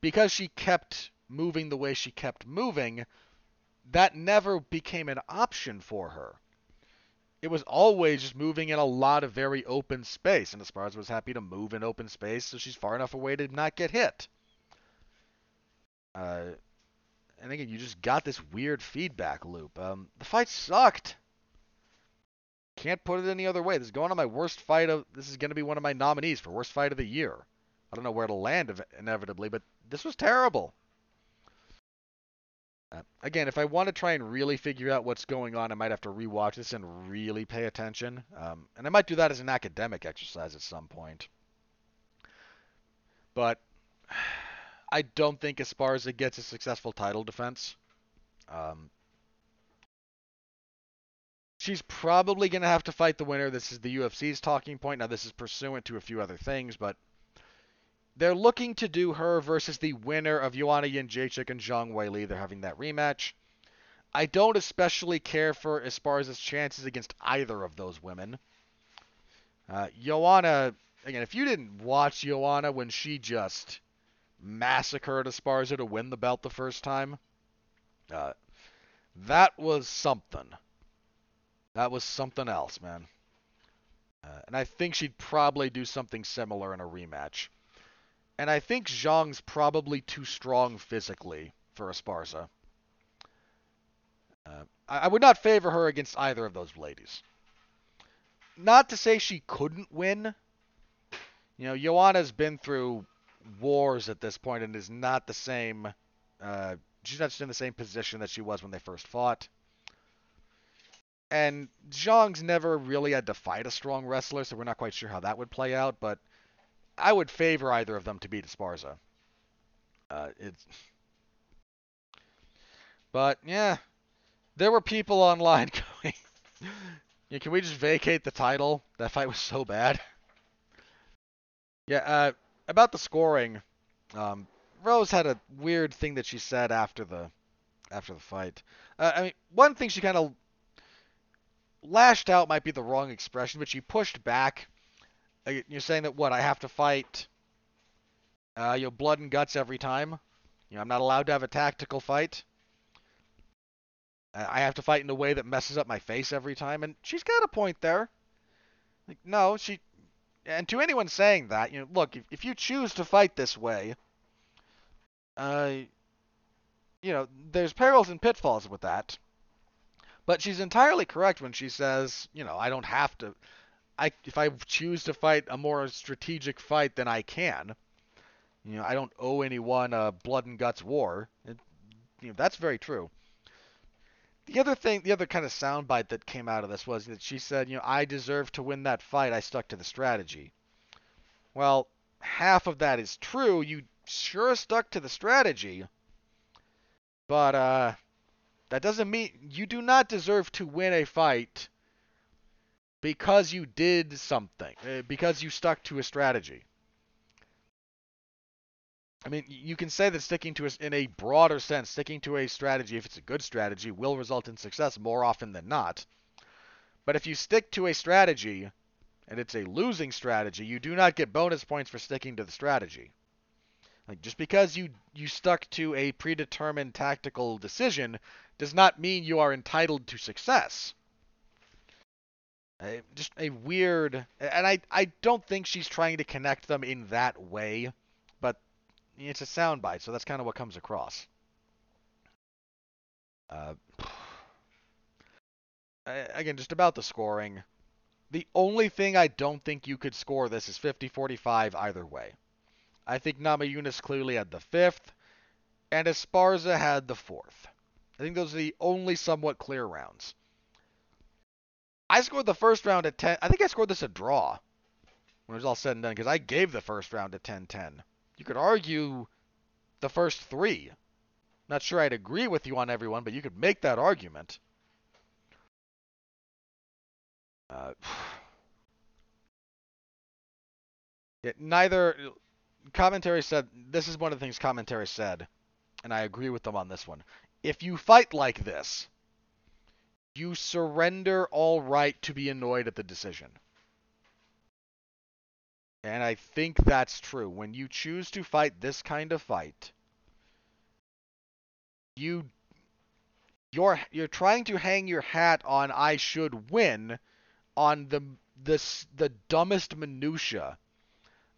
because she kept moving the way she kept moving, that never became an option for her. It was always just moving in a lot of very open space, and Esparza was happy to move in open space, so she's far enough away to not get hit. Uh, and again, you just got this weird feedback loop. Um, the fight sucked. Can't put it any other way. This is going on my worst fight of. This is going to be one of my nominees for worst fight of the year. I don't know where it'll land inevitably, but this was terrible. Uh, again, if I want to try and really figure out what's going on, I might have to rewatch this and really pay attention. Um, and I might do that as an academic exercise at some point. But I don't think Esparza gets a successful title defense. Um, she's probably going to have to fight the winner. This is the UFC's talking point. Now, this is pursuant to a few other things, but they're looking to do her versus the winner of Joanna Jędrzejczyk and Zhang Weili. They're having that rematch. I don't especially care for Esparza's chances against either of those women. Uh, Joanna, again, if you didn't watch Joanna when she just massacred Esparza to win the belt the first time, uh, that was something. That was something else, man. Uh, and I think she'd probably do something similar in a rematch. And I think Zhang's probably too strong physically for Esparza. Uh, I, I would not favor her against either of those ladies. Not to say she couldn't win. You know, Joanna's been through wars at this point and is not the same. Uh, she's not in the same position that she was when they first fought. And Zhang's never really had to fight a strong wrestler, so we're not quite sure how that would play out. But I would favor either of them to beat Esparza. Uh, it's, but yeah, there were people online going, yeah, "Can we just vacate the title? That fight was so bad." Yeah, uh, about the scoring, um, Rose had a weird thing that she said after the after the fight. Uh, I mean, one thing she kind of lashed out might be the wrong expression, but she pushed back. You're saying that what I have to fight, uh, you know, blood and guts every time. You know, I'm not allowed to have a tactical fight. I have to fight in a way that messes up my face every time, and she's got a point there. Like, no, she, and to anyone saying that, you know, look, if, if you choose to fight this way, uh, you know, there's perils and pitfalls with that. But she's entirely correct when she says, you know, I don't have to. I if I choose to fight a more strategic fight, then I can. You know, I don't owe anyone a blood and guts war. It, you know, that's very true. The other thing, the other kind of soundbite that came out of this was that she said, you know, I deserve to win that fight. I stuck to the strategy. Well, half of that is true. You sure stuck to the strategy. But uh that doesn't mean you do not deserve to win a fight because you did something, uh, because you stuck to a strategy. I mean, you can say that sticking to a, in a broader sense, sticking to a strategy, if it's a good strategy, will result in success more often than not. But if you stick to a strategy and it's a losing strategy, you do not get bonus points for sticking to the strategy. Like just because you you stuck to a predetermined tactical decision does not mean you are entitled to success. Just a weird, and I I don't think she's trying to connect them in that way, but it's a soundbite, so that's kind of what comes across. Uh, again, just about the scoring. The only thing I don't think you could score this is 50-45 either way. I think Namajunas clearly had the fifth, and Esparza had the fourth. I think those are the only somewhat clear rounds. I scored the first round at 10. I think I scored this a draw when it was all said and done because I gave the first round at 10-10. You could argue the first three. Not sure I'd agree with you on everyone, but you could make that argument. Uh, yeah, neither commentary said this is one of the things commentary said, and I agree with them on this one. If you fight like this, you surrender all right to be annoyed at the decision. And I think that's true. When you choose to fight this kind of fight, you you're you're trying to hang your hat on I should win on the this the dumbest minutia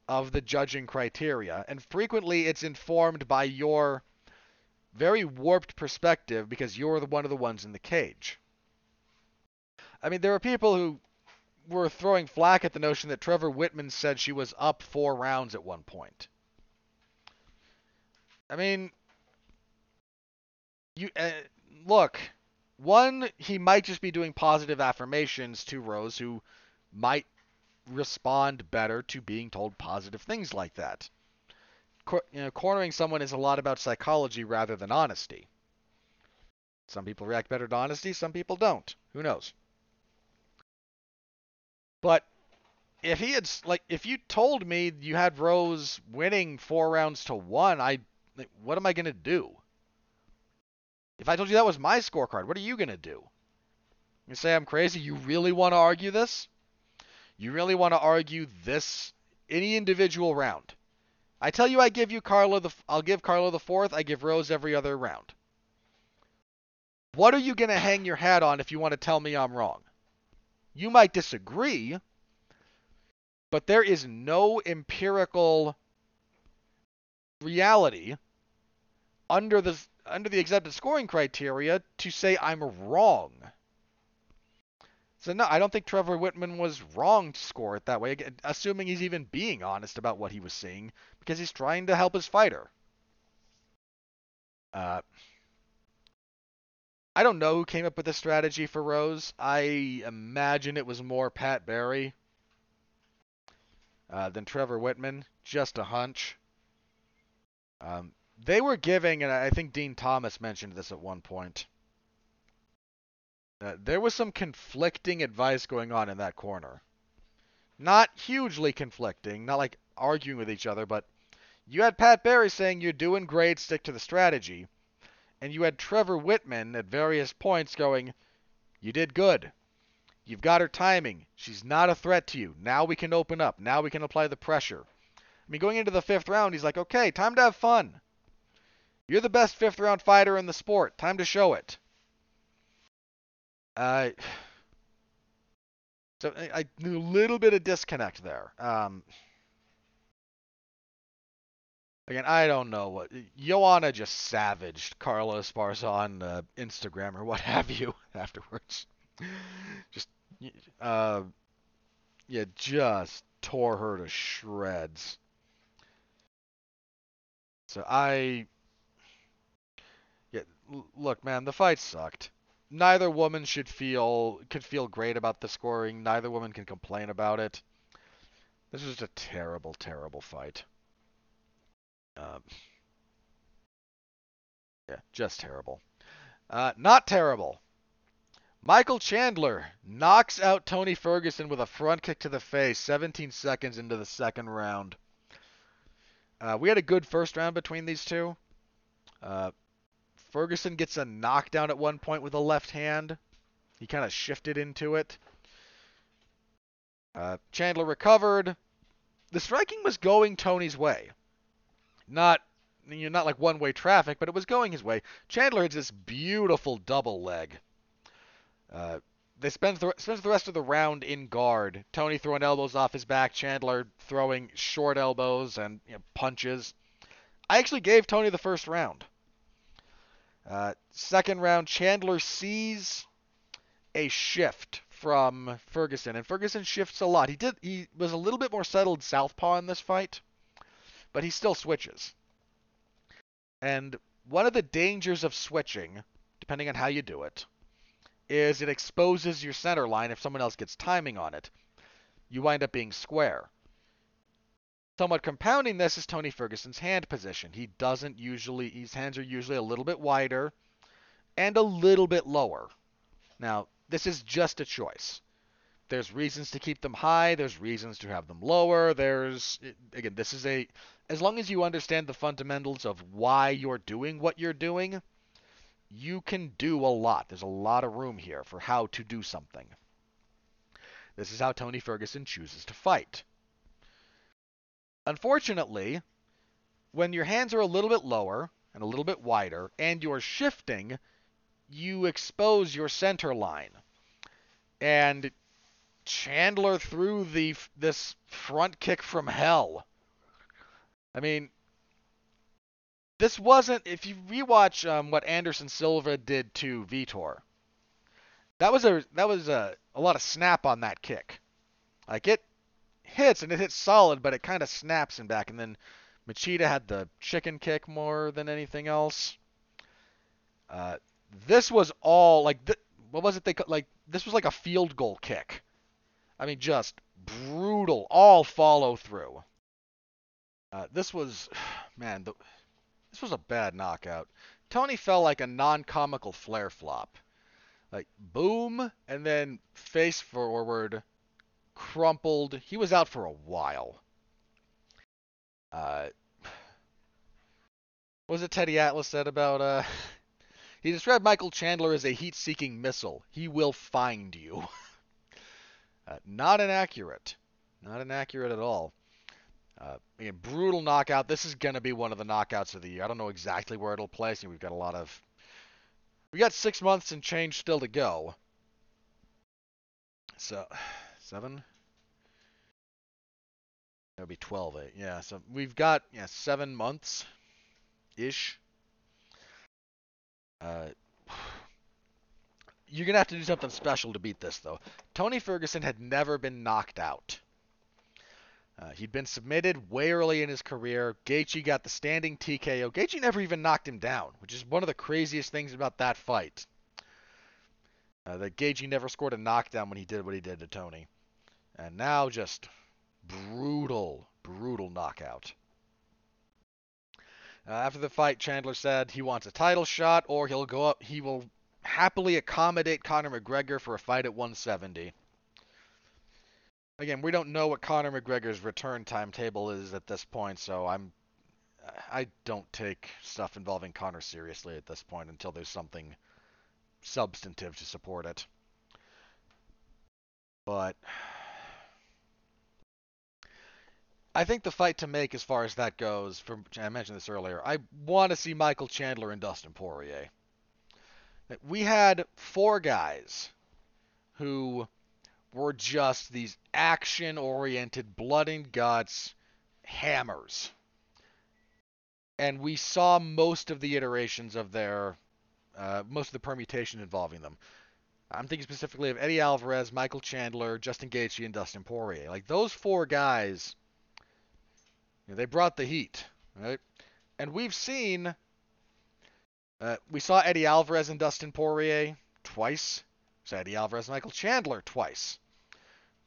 of the judging criteria and frequently it's informed by your very warped perspective because you're the one of the ones in the cage. I mean, there are people who were throwing flack at the notion that Trevor Wittman said she was up four rounds at one point. I mean, you uh, look. One, he might just be doing positive affirmations to Rose, who might respond better to being told positive things like that. Cor- you know, cornering someone is a lot about psychology rather than honesty. Some people react better to honesty, some people don't. Who knows? But if he had like if you told me you had Rose winning four rounds to one, I like, what am I gonna do? If I told you that was my scorecard, what are you gonna do? You say I'm crazy? You really want to argue this? You really want to argue this any individual round? I tell you, I give you Carla the I'll give Carla the fourth. I give Rose every other round. What are you gonna hang your hat on if you want to tell me I'm wrong? You might disagree, but there is no empirical reality under the under the accepted scoring criteria to say I'm wrong. So no, I don't think Trevor Wittman was wrong to score it that way, assuming he's even being honest about what he was seeing, because he's trying to help his fighter. Uh, I don't know who came up with the strategy for Rose. I imagine it was more Pat Barry uh, than Trevor Wittman. Just a hunch. Um, they were giving, and I think Dean Thomas mentioned this at one point. Uh, there was some conflicting advice going on in that corner. Not hugely conflicting, not like arguing with each other, but you had Pat Barry saying you're doing great, stick to the strategy. And you had Trevor Wittman at various points going, You did good. You've got her timing. She's not a threat to you. Now we can open up. Now we can apply the pressure. I mean, going into the fifth round, he's like, Okay, time to have fun. You're the best fifth round fighter in the sport. Time to show it. Uh, so I, I a little bit of disconnect there. Um, again, I don't know what Joanna just savaged Carla Esparza on uh, Instagram or what have you afterwards. just uh, yeah, just tore her to shreds. So I yeah, look, man, the fight sucked neither woman should feel could feel great about the scoring. Neither woman can complain about it. This was just a terrible, terrible fight. Um, yeah, just terrible. Uh, not terrible. Michael Chandler knocks out Tony Ferguson with a front kick to the face 17 seconds into the second round. Uh, we had a good first round between these two. Uh, Ferguson gets a knockdown at one point with a left hand. He kind of shifted into it. Uh, Chandler recovered. The striking was going Tony's way. Not you know, not like one-way traffic, but it was going his way. Chandler has this beautiful double leg. Uh, they spend the, spends the rest of the round in guard. Tony throwing elbows off his back. Chandler throwing short elbows and you know, punches. I actually gave Tony the first round. Uh, second round, Chandler sees a shift from Ferguson, and Ferguson shifts a lot. He did he was a little bit more settled southpaw in this fight, but he still switches. And one of the dangers of switching, depending on how you do it, is it exposes your center line if someone else gets timing on it. You wind up being square. Somewhat compounding this is Tony Ferguson's hand position. He doesn't usually, his hands are usually a little bit wider and a little bit lower. Now, this is just a choice. There's reasons to keep them high, there's reasons to have them lower. There's, again, this is a, as long as you understand the fundamentals of why you're doing what you're doing, you can do a lot. There's a lot of room here for how to do something. This is how Tony Ferguson chooses to fight. Unfortunately, when your hands are a little bit lower and a little bit wider and you're shifting, you expose your center line. And Chandler threw the this front kick from hell. I mean, this wasn't if you rewatch um, what Anderson Silva did to Vitor. That was a that was a, a lot of snap on that kick. Like it hits and it hits solid, but it kind of snaps him back. And then Machida had the chicken kick more than anything else. Uh, this was all like th- what was it they like? This was like a field goal kick. I mean, just brutal, all follow through. Uh, this was, man, the, this was a bad knockout. Tony fell like a non-comical flare flop, like boom, and then face forward, crumpled. He was out for a while. Uh, what was it Teddy Atlas said about uh he described Michael Chandler as a heat-seeking missile. He will find you. uh, not inaccurate. Not inaccurate at all. Uh, again, brutal knockout. This is going to be one of the knockouts of the year. I don't know exactly where it'll place. We've got a lot of. We got six months and change still to go. So, seven. That would be 12 8. Yeah, so we've got yeah, seven months ish. Uh, you're going to have to do something special to beat this, though. Tony Ferguson had never been knocked out. Uh, he'd been submitted way early in his career. Gaethje got the standing TKO. Gaethje never even knocked him down, which is one of the craziest things about that fight. Uh, that Gaethje never scored a knockdown when he did what he did to Tony. And now just brutal, brutal knockout. Uh, after the fight, Chandler said he wants a title shot or he'll go up. He will happily accommodate Conor McGregor for a fight at 170. Again, we don't know what Conor McGregor's return timetable is at this point, so I'm I don't take stuff involving Conor seriously at this point until there's something substantive to support it. But I think the fight to make as far as that goes, from I mentioned this earlier, I want to see Michael Chandler and Dustin Poirier. We had four guys who were just these action oriented, blood and guts hammers. And we saw most of the iterations of their, uh, most of the permutation involving them. I'm thinking specifically of Eddie Alvarez, Michael Chandler, Justin Gaethje, and Dustin Poirier. Like those four guys, you know, they brought the heat, right? And we've seen, uh, we saw Eddie Alvarez and Dustin Poirier twice. We saw Eddie Alvarez and Michael Chandler twice.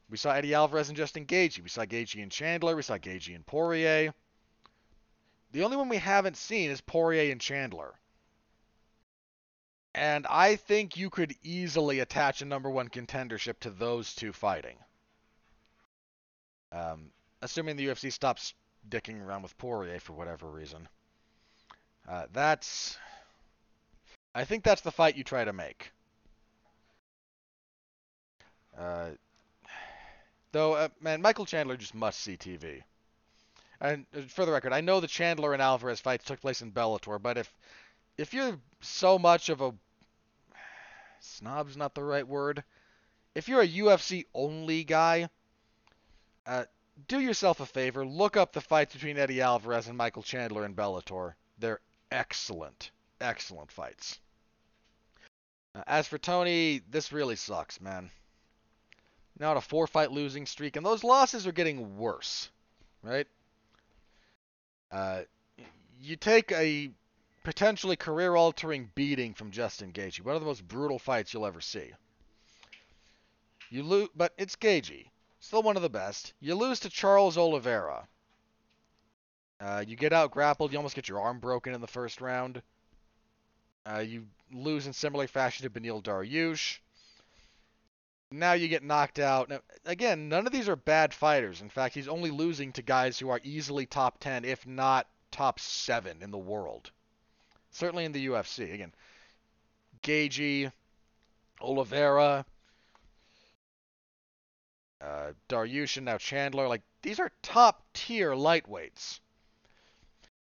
We saw Eddie Alvarez and Justin Gaethje. We saw Gaethje and Chandler. We saw Gaethje and Poirier. The only one we haven't seen is Poirier and Chandler. And I think you could easily attach a number one contendership to those two fighting. Um, assuming the UFC stops dicking around with Poirier for whatever reason. Uh, that's. I think that's the fight you try to make. Uh, though, uh, man, Michael Chandler just must see TV. And uh, for the record, I know the Chandler and Alvarez fights took place in Bellator, but if if you're so much of a snob's not the right word. If you're a UFC only guy, uh, do yourself a favor. Look up the fights between Eddie Alvarez and Michael Chandler in Bellator. They're excellent, excellent fights. Uh, as for Tony, this really sucks, man. Now on a four fight losing streak, and those losses are getting worse, right? Uh, you take a potentially career altering beating from Justin Gaethje, one of the most brutal fights you'll ever see. You lose, but it's Gaethje, still one of the best. You lose to Charles Oliveira. Uh, you get out grappled. You almost get your arm broken in the first round. Uh, you lose in similar fashion to Beneil Dariush. Now you get knocked out. Now, again, none of these are bad fighters. In fact, he's only losing to guys who are easily top 10, if not top 7 in the world. Certainly in the UFC. Again, Gaethje, Oliveira, uh, Dariush, and now Chandler. Like, these are top tier lightweights.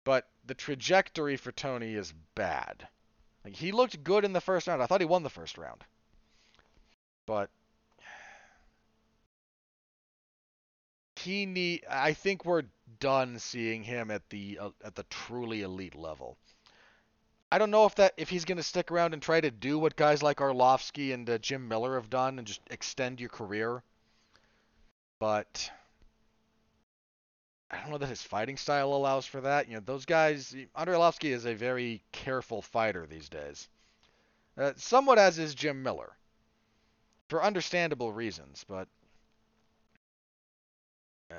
But the trajectory for Tony is bad. Like, he looked good in the first round. I thought he won the first round. But he need I think we're done seeing him at the uh, at the truly elite level. I don't know if that if he's going to stick around and try to do what guys like Arlovsky and uh, Jim Miller have done and just extend your career. But I don't know that his fighting style allows for that. You know, those guys. Andrei Arlovsky is a very careful fighter these days. Uh, somewhat as is Jim Miller, for understandable reasons. But uh,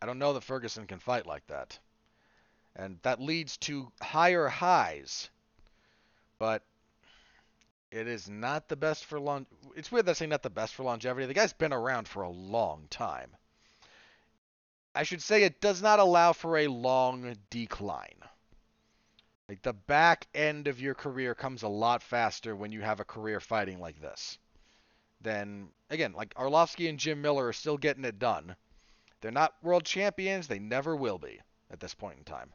I don't know that Ferguson can fight like that and that leads to higher highs. But it is not the best for long. It's weird that not the best for longevity. The guy's been around for a long time. I should say it does not allow for a long decline. Like the back end of your career comes a lot faster when you have a career fighting like this. Then again, like Arlovsky and Jim Miller are still getting it done. They're not world champions. They never will be at this point in time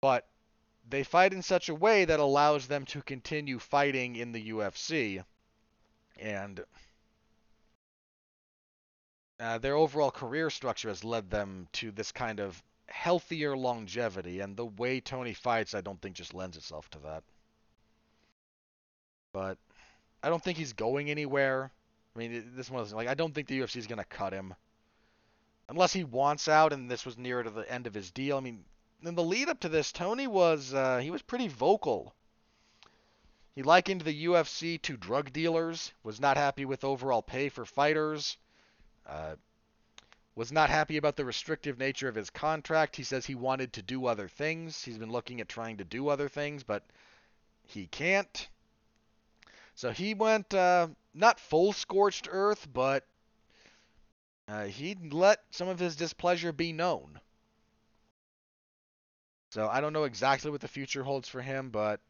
but they fight in such a way that allows them to continue fighting in the UFC. And uh, their overall career structure has led them to this kind of healthier longevity. And the way Tony fights, I don't think just lends itself to that. But I don't think he's going anywhere. I mean, this one like I don't think the UFC is going to cut him unless he wants out and this was near to the end of his deal. I mean, in the lead up to this, Tony was uh, he was pretty vocal. He likened the UFC to drug dealers. Was not happy with overall pay for fighters. Uh, was not happy about the restrictive nature of his contract. He says he wanted to do other things. He's been looking at trying to do other things, but he can't. So he went uh, not full scorched earth, but uh, he let some of his displeasure be known. So I don't know exactly what the future holds for him, but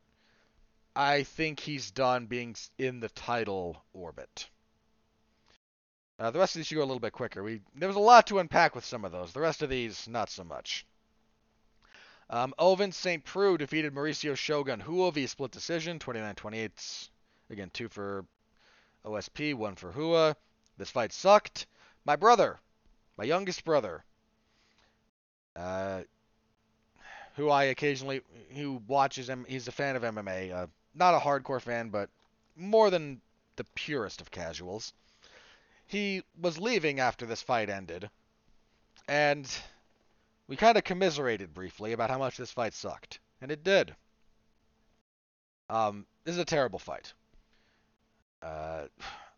I think he's done being in the title orbit. Uh, the rest of these should go a little bit quicker. We there was a lot to unpack with some of those. The rest of these, not so much. Um, Ovince St. Preux defeated Mauricio Shogun Rua via split decision, 29-28. Again, two for OSP, one for Hua. This fight sucked. My brother, my youngest brother, uh, who I occasionally, who watches him, he's a fan of MMA. Uh, not a hardcore fan, but more than the purest of casuals. He was leaving after this fight ended, and we kind of commiserated briefly about how much this fight sucked, and it did. Um, this is a terrible fight. Uh,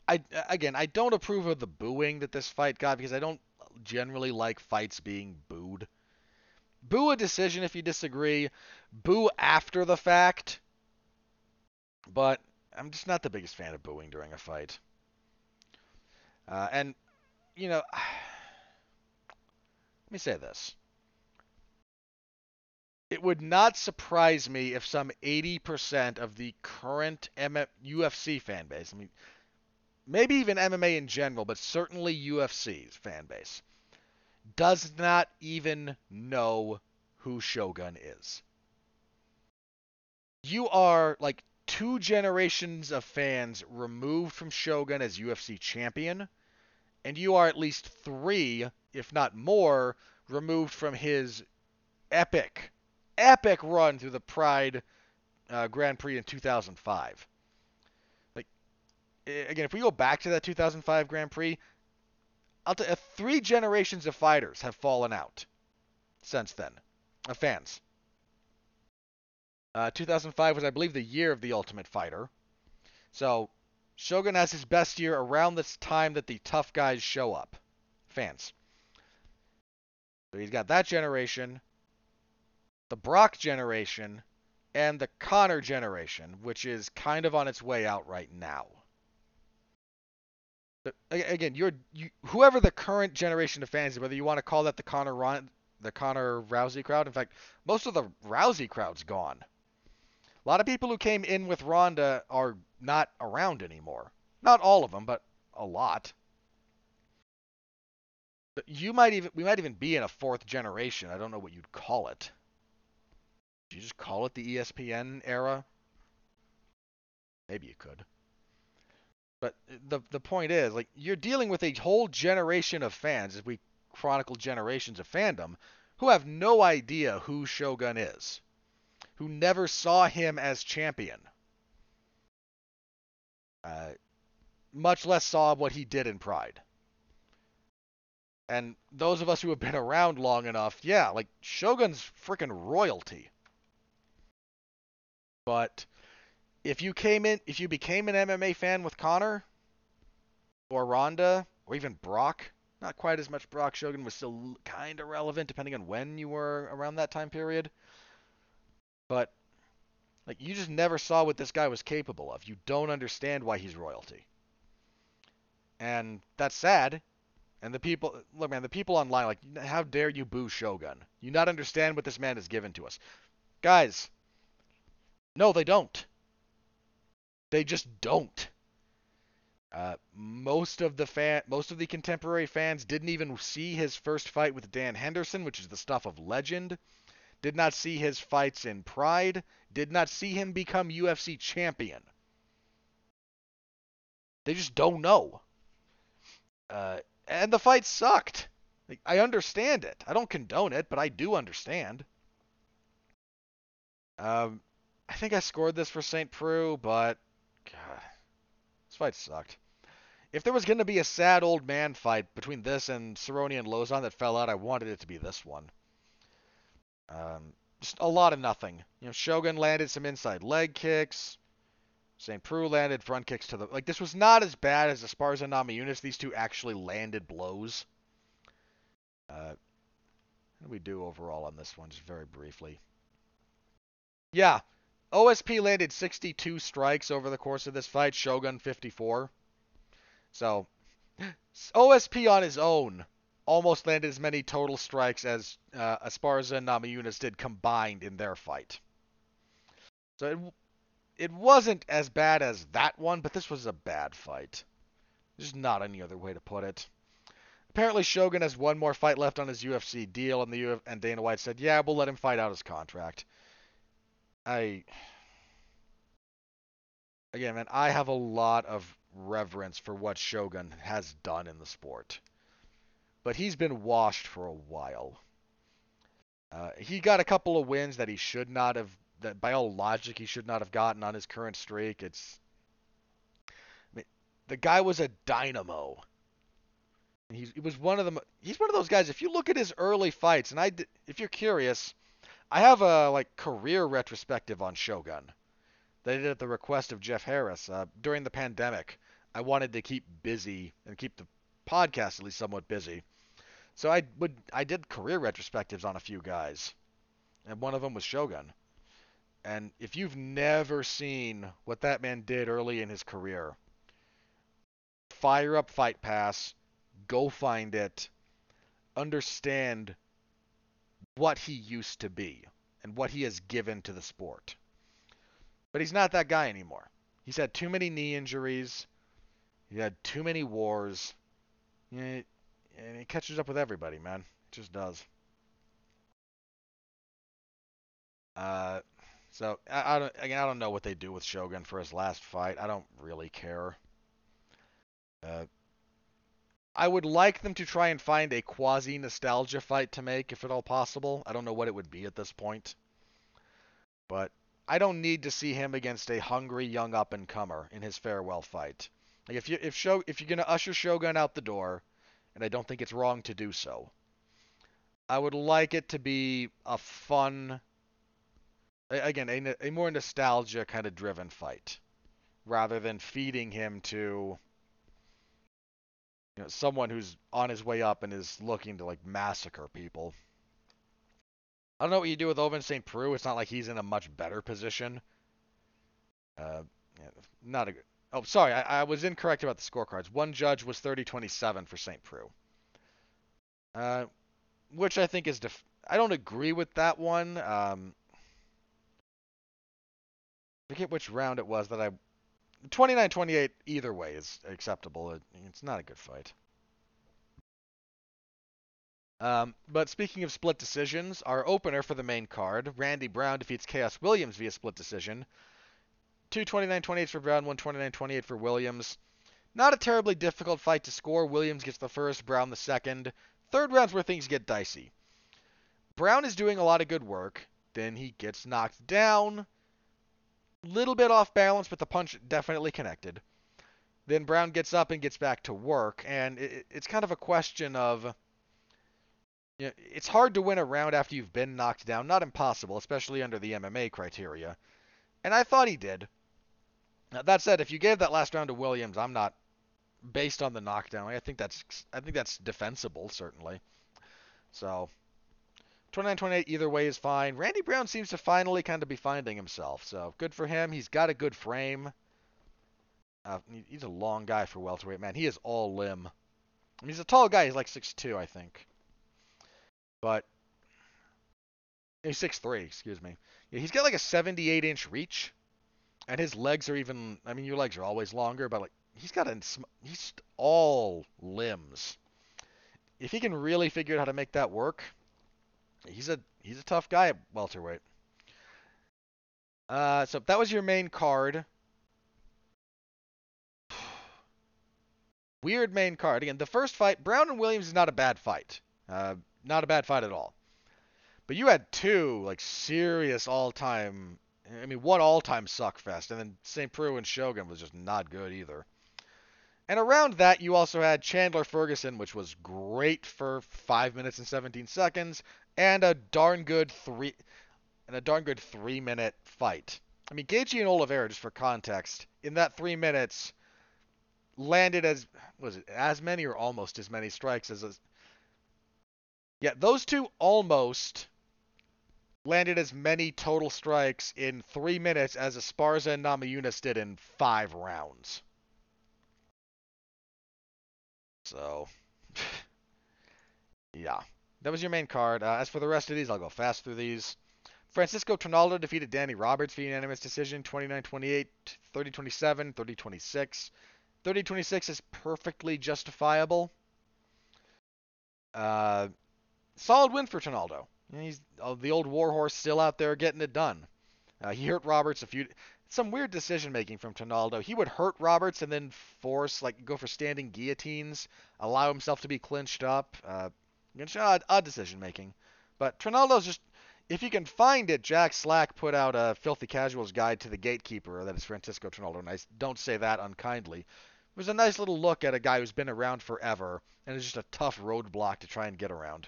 I again, I don't approve of the booing that this fight got because I don't generally like fights being booed. Boo a decision if you disagree. Boo after the fact. But I'm just not the biggest fan of booing during a fight. Uh, and, you know, let me say this. It would not surprise me if some 80% of the current M- UFC fan base, I mean, maybe even MMA in general, but certainly UFC's fan base, does not even know who Shogun is. You are like two generations of fans removed from Shogun as UFC champion, and you are at least three, if not more, removed from his epic, epic run through the Pride uh, Grand Prix in 2005. Like, again, if we go back to that 2005 Grand Prix, I'll you, three generations of fighters have fallen out since then, of fans. Uh, 2005 was, I believe, the year of the Ultimate Fighter. So Shogun has his best year around this time that the tough guys show up. Fans. So he's got that generation, the Brock generation, and the Conor generation, which is kind of on its way out right now. But again, you're you, whoever the current generation of fans is, whether you want to call that the Conor Ron, the Conor Rousey crowd. In fact, most of the Rousey crowd's gone. A lot of people who came in with Ronda are not around anymore. Not all of them, but a lot. You might even we might even be in a fourth generation. I don't know what you'd call it. Do you just call it the ESPN era? Maybe you could. But the the point is, like you're dealing with a whole generation of fans, as we chronicle generations of fandom, who have no idea who Shogun is, who never saw him as champion, uh, much less saw what he did in Pride. And those of us who have been around long enough, yeah, like Shogun's freaking royalty. But if you came in, if you became an MMA fan with Conor or Ronda or even Brock, not quite as much Brock Shogun was still kind of relevant depending on when you were around that time period. But like you just never saw what this guy was capable of. You don't understand why he's royalty. And that's sad and the people, look, man, the people online, like, how dare you boo Shogun? You not understand what this man has given to us. Guys, no, they don't. They just don't. Uh, most of the fan, most of the contemporary fans didn't even see his first fight with Dan Henderson, which is the stuff of legend. Did not see his fights in Pride. Did not see him become UFC champion. They just don't know. Uh, and the fight sucked. Like, I understand it. I don't condone it, but I do understand. Um, I think I scored this for St. Preux, but God, this fight sucked. If there was going to be a sad old man fight between this and Cerrone and Lauzon that fell out, I wanted it to be this one. Um, just a lot of nothing. You know, Shogun landed some inside leg kicks. St. Preux landed front kicks to the like. This was not as bad as Esparza and Namajunas. These two actually landed blows. Uh, what do we do overall on this one? Just very briefly. Yeah, OSP landed 62 strikes over the course of this fight. Shogun 54. So OSP on his own almost landed as many total strikes as uh, Esparza and Namajunas did combined in their fight. So it, it wasn't as bad as that one, but this was a bad fight. There's not any other way to put it. Apparently, Shogun has one more fight left on his UFC deal, and the Uf- and Dana White said, "Yeah, we'll let him fight out his contract." I again, man, I have a lot of reverence for what Shogun has done in the sport, but he's been washed for a while. Uh, he got a couple of wins that he should not have. That by all logic he should not have gotten on his current streak. It's I mean, the guy was a dynamo. He's, he was one of them. He's one of those guys. If you look at his early fights, and I, if you're curious, I have a like career retrospective on Shogun. They did at the request of Jeff Harris uh, during the pandemic. I wanted to keep busy and keep the podcast at least somewhat busy, so I would I did career retrospectives on a few guys, and one of them was Shogun. And if you've never seen what that man did early in his career, fire up Fight Pass, go find it, understand what he used to be and what he has given to the sport. But he's not that guy anymore. He's had too many knee injuries. He had too many wars. And he catches up with everybody, man. It just does. Uh, so I, I don't again I don't know what they do with Shogun for his last fight. I don't really care. Uh, I would like them to try and find a quasi nostalgia fight to make, if at all possible. I don't know what it would be at this point, but I don't need to see him against a hungry young up and comer in his farewell fight. Like if you if show if you're gonna usher Shogun out the door, and I don't think it's wrong to do so, I would like it to be a fun, again a, a more nostalgia kind of driven fight, rather than feeding him to you know, someone who's on his way up and is looking to like massacre people. I don't know what you do with Ovince St. Preux. It's not like he's in a much better position. Uh, not a good. Oh, sorry, I, I, was incorrect about the scorecards. One judge was 30-27 for St. Preux. Uh, which I think is def- I don't agree with that one. Um, I forget which round it was that I 29-28 either way is acceptable. It, it's not a good fight. Um, but speaking of split decisions, our opener for the main card, Randy Brown defeats Khaos Williams via split decision. Two 29-28 for Brown, one 29-28 for Williams. Not a terribly difficult fight to score. Williams gets the first, Brown the second. Third round's where things get dicey. Brown is doing a lot of good work. Then he gets knocked down little bit off balance, but the punch definitely connected. Then Brown gets up and gets back to work, and it, it's kind of a question of. You know, it's hard to win a round after you've been knocked down. Not impossible, especially under the MMA criteria. And I thought he did. Now, that said, if you gave that last round to Williams, I'm not based on the knockdown. I think that's I think that's defensible certainly. So 29-28 either way is fine. Randy Brown seems to finally kind of be finding himself, so good for him. He's got a good frame. Uh, he's a long guy for welterweight, man. He is all limb. I mean, he's a tall guy. He's like 6'2", I think. But he's 6'3", excuse me. Yeah, he's got like a 78-inch reach, and his legs are even. I mean, your legs are always longer, but like he's got a. He's all limbs. If he can really figure out how to make that work, he's a he's a tough guy at welterweight. Uh, so that was your main card. Weird main card. Again, the first fight, Brown and Williams is not a bad fight. Uh, not a bad fight at all. But you had two like serious all-time. I mean, one all-time suckfest, and then St. Preux and Shogun was just not good either. And around that, you also had Chandler Ferguson, which was great for five minutes and 17 seconds, and a darn good three and a darn good three minute fight. I mean, Gaethje and Oliveira, just for context, in that three minutes, landed as was it as many or almost as many strikes as a, yeah, those two almost landed as many total strikes in three minutes as Esparza and Namajunas did in five rounds. So, Yeah, that was your main card. Uh, as for the rest of these, I'll go fast through these. Francisco Trinaldo defeated Danny Roberts via unanimous decision 29-28, 30-27, 30-26. 30-26 is perfectly justifiable. Uh, solid win for Trinaldo. He's uh, the old warhorse still out there getting it done. Uh, he hurt Roberts a few. Some weird decision making from Trinaldo. He would hurt Roberts and then force like go for standing guillotines, allow himself to be clinched up. Uh, odd, odd decision making. But Trinaldo's just if you can find it, Jack Slack put out a Filthy Casuals guide to the gatekeeper, that is Francisco Trinaldo, and I don't say that unkindly. It was a nice little look at a guy who's been around forever, and is just a tough roadblock to try and get around.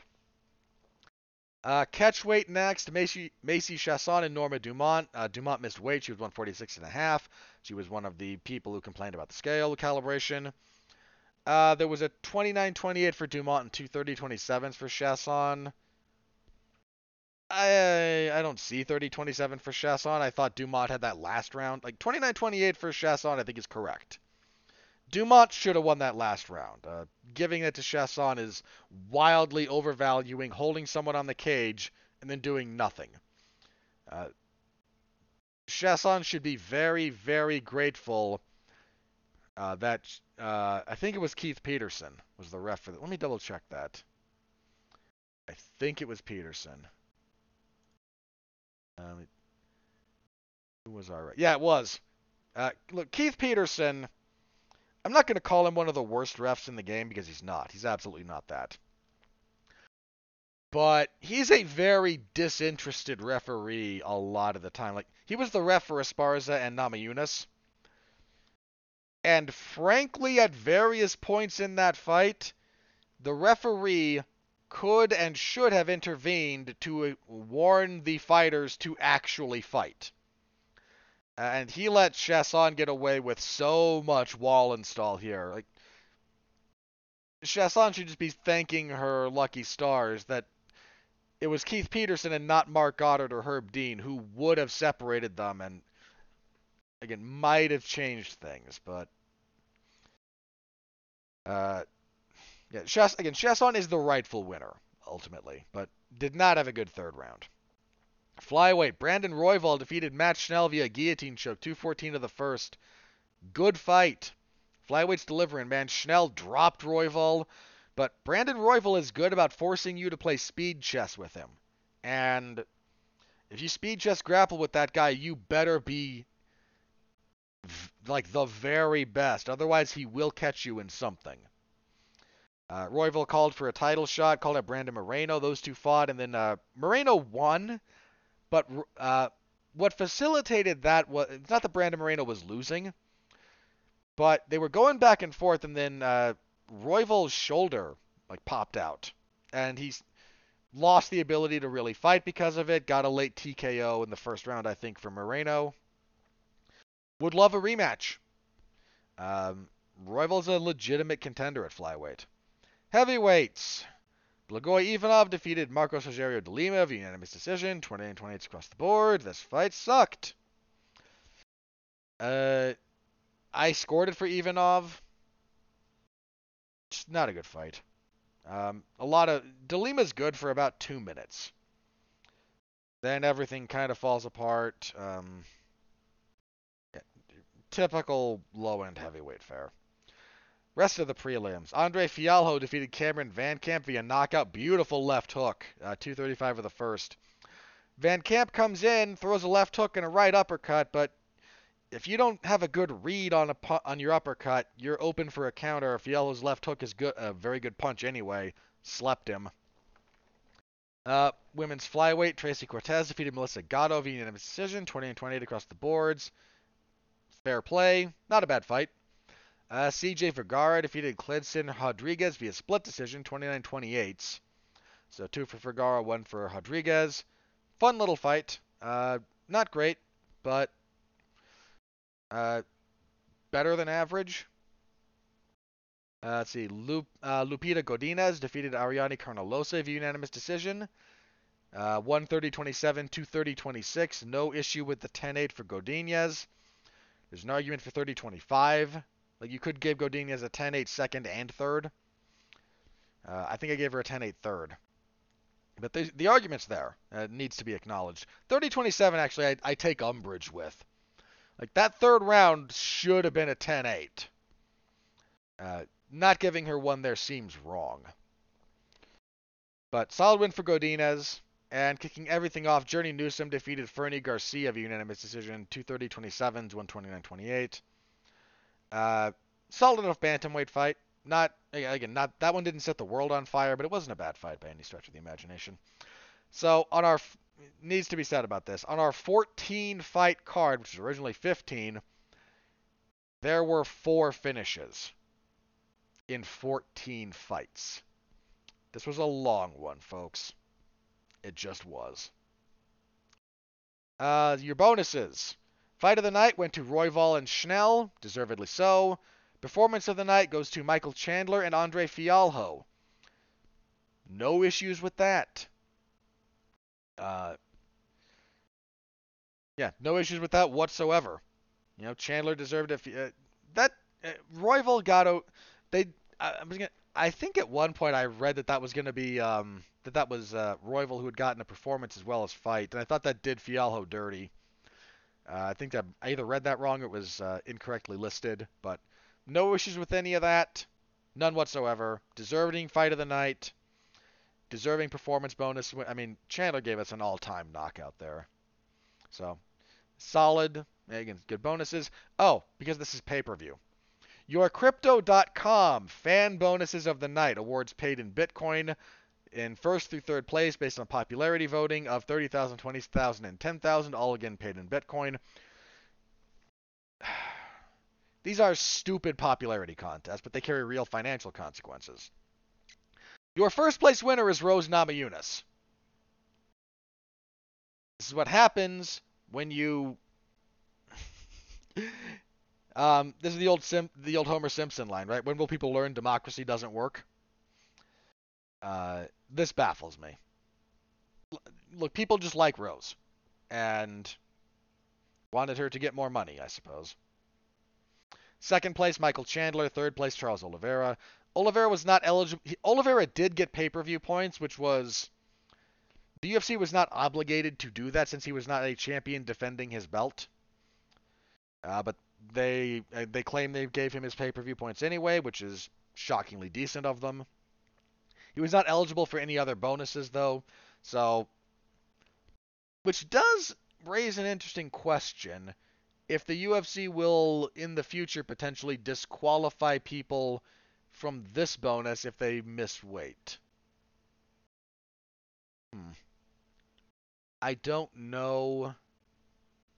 Uh, catch weight next, Macy, Macy Chiasson and Norma Dumont. Uh, Dumont missed weight. She was 146 and a half. She was one of the people who complained about the scale calibration. Uh, there was a 29-28 for Dumont and 230-27s for Chiasson. I I don't see 30-27 for Chiasson. I thought Dumont had that last round. Like 29-28 for Chiasson, I think is correct. Dumont should have won that last round. Uh, giving it to Chiasson is wildly overvaluing holding someone on the cage and then doing nothing. Uh, Chiasson should be very, very grateful uh, that uh, I think it was Keith Peterson was the ref for that. Let me double check that. I think it was Peterson. Um, who was our? Yeah, it was. Uh, look, Keith Peterson. I'm not going to call him one of the worst refs in the game because he's not. He's absolutely not that. But he's a very disinterested referee a lot of the time. Like he was the ref for Esparza and Namajunas. And frankly, at various points in that fight, the referee could and should have intervened to warn the fighters to actually fight. And he let Chiasson get away with so much wall install here. Like Chiasson should just be thanking her lucky stars that it was Keith Peterson and not Marc Goddard or Herb Dean who would have separated them and again might have changed things, but uh, yeah, again, Chiasson is the rightful winner, ultimately, but did not have a good third round. Flyweight, Brandon Royval defeated Matt Schnell via guillotine choke, 214 of the first. Good fight. Flyweight's delivering, man. Schnell dropped Royval, but Brandon Royval is good about forcing you to play speed chess with him. And if you speed chess grapple with that guy, you better be v- like the very best. Otherwise, he will catch you in something. Uh, Royval called for a title shot, called out Brandon Moreno. Those two fought, and then uh, Moreno won. But uh, what facilitated that was it's not that Brandon Moreno was losing, but they were going back and forth, and then uh, shoulder like popped out, and he's lost the ability to really fight because of it. Got a late TKO in the first round, I think, for Moreno. Would love a rematch. Um, Royval's a legitimate contender at flyweight. Heavyweights. Blagoy Ivanov defeated Marcos Rogerio de Lima via unanimous decision, 28 28 across the board. This fight sucked. Uh, I scored it for Ivanov. It's not a good fight. Um, a lot of de Lima's good for about two minutes. Then everything kind of falls apart. Um, yeah, typical low-end heavyweight fare. Rest of the prelims. Andre Fialho defeated Cameron Van Camp via knockout. Beautiful left hook. Uh, 235 of the first. Van Camp comes in, throws a left hook and a right uppercut, but if you don't have a good read on a pu- on your uppercut, you're open for a counter. Fialho's left hook is good, a very good punch anyway. Slept him. Uh, women's flyweight, Tracy Cortez defeated Melissa Gatto via unanimous decision, 20 and 28 across the boards. Fair play. Not a bad fight. Uh, CJ Vergara defeated Clinton Rodriguez via split decision, 29-28. So two for Vergara, one for Rodriguez. Fun little fight. Uh, not great, but uh, better than average. Uh, let's see. Lup, uh, Lupita Godinez defeated Ariane Carnelossi via unanimous decision. Uh, 130-27, 230-26. No issue with the 10-8 for Godinez. There's an argument for 30-25. Like you could give Godinez a 10-8 second and third. Uh, I think I gave her a 10-8 third. But the, the argument's there. Uh, needs to be acknowledged. 30-27, actually, I, I take umbrage with. Like, that third round should have been a 10-8. Uh, not giving her one there seems wrong. But solid win for Godinez. And kicking everything off, Journey Newson defeated Fernie Garcia via unanimous decision, 230-27 to 129-28. Uh, solid enough bantamweight fight. Not again, not that one didn't set the world on fire, but it wasn't a bad fight by any stretch of the imagination. So on our needs to be said about this on our 14 fight card, which was originally 15, there were four finishes in 14 fights. This was a long one, folks. It just was. Uh, your bonuses. Fight of the night went to Royval and Schnell, deservedly so. Performance of the night goes to Michael Chandler and Andre Fialho. No issues with that. Uh, yeah, no issues with that whatsoever. You know, Chandler deserved it. Uh, that uh, Royval Gatto, they. I, I'm gonna, I think at one point I read that that was going to be um, that that was uh, Royval who had gotten a performance as well as fight, and I thought that did Fialho dirty. Uh, I think I either read that wrong or it was uh, incorrectly listed, but no issues with any of that, none whatsoever. Deserving fight of the night, deserving performance bonus. I mean, Chandler gave us an all-time knockout there, so solid. Again, good bonuses. Oh, because this is pay-per-view. YourCrypto.com fan bonuses of the night awards paid in Bitcoin in first through third place based on popularity voting of 30,000, 20,000, and 10,000, all again paid in Bitcoin. These are stupid popularity contests, but they carry real financial consequences. Your first place winner is Rose Namajunas. This is what happens when you Um, this is the old Sim, the old Homer Simpson line, right? When will people learn democracy doesn't work? Uh, this baffles me. Look, people just like Rose, and wanted her to get more money, I suppose. Second place, Michael Chandler. Third place, Charles Oliveira. Oliveira was not eligible. Oliveira did get pay-per-view points, which was the UFC was not obligated to do that since he was not a champion defending his belt. Uh, but they uh, they claim they gave him his pay-per-view points anyway, which is shockingly decent of them. He was not eligible for any other bonuses though, so which does raise an interesting question if the UFC will in the future potentially disqualify people from this bonus if they miss weight. Hmm. I don't know.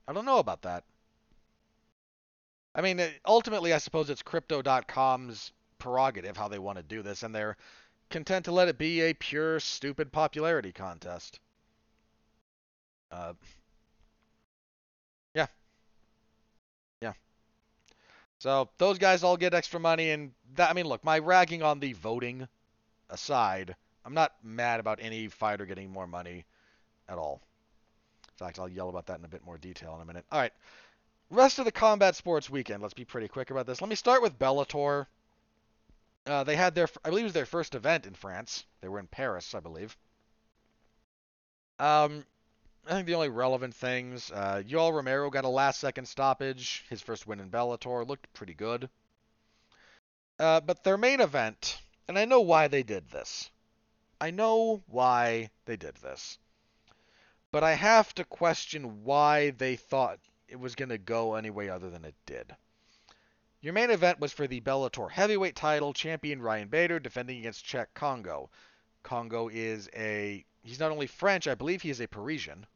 I don't know about that. I mean, ultimately, I suppose it's Crypto.com's prerogative how they want to do this, and they're content to let it be a pure, stupid popularity contest. Uh, yeah. Yeah. So those guys all get extra money, and that, I mean, look, my ragging on the voting aside, I'm not mad about any fighter getting more money at all. In fact, I'll yell about that in a bit more detail in a minute. All right. Rest of the combat sports weekend. Let's be pretty quick about this. Let me start with Bellator. Uh, they had their, I believe it was their first event in France. They were in Paris, I believe. Um, I think the only relevant things, uh, Yoel Romero got a last-second stoppage. His first win in Bellator looked pretty good. Uh, but their main event, and I know why they did this. I know why they did this. But I have to question why they thought it was going to go any way other than it did. Your main event was for the Bellator heavyweight title, champion Ryan Bader defending against Cheick Congo. Congo is a he's not only French, I believe he is a Parisian.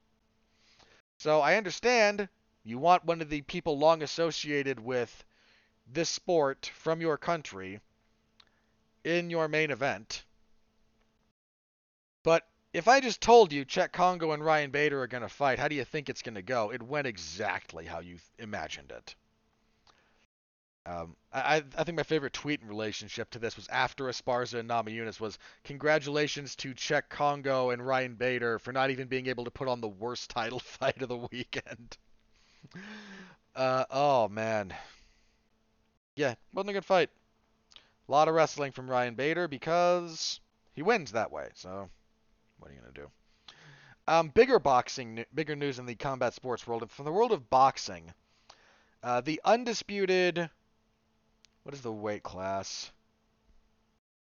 So I understand you want one of the people long associated with this sport from your country in your main event. But if I just told you Cheick Congo and Ryan Bader are going to fight, how do you think it's going to go? It went exactly how you imagined it. Um, I, I think my favorite tweet in relationship to this was after Esparza and Namajunas was congratulations to Cheick Congo and Ryan Bader for not even being able to put on the worst title fight of the weekend. uh, oh man, yeah, wasn't a good fight. A lot of wrestling from Ryan Bader because he wins that way. So, what are you gonna do? Um, bigger boxing, bigger news in the combat sports world. From the world of boxing, uh, the undisputed, what is the weight class?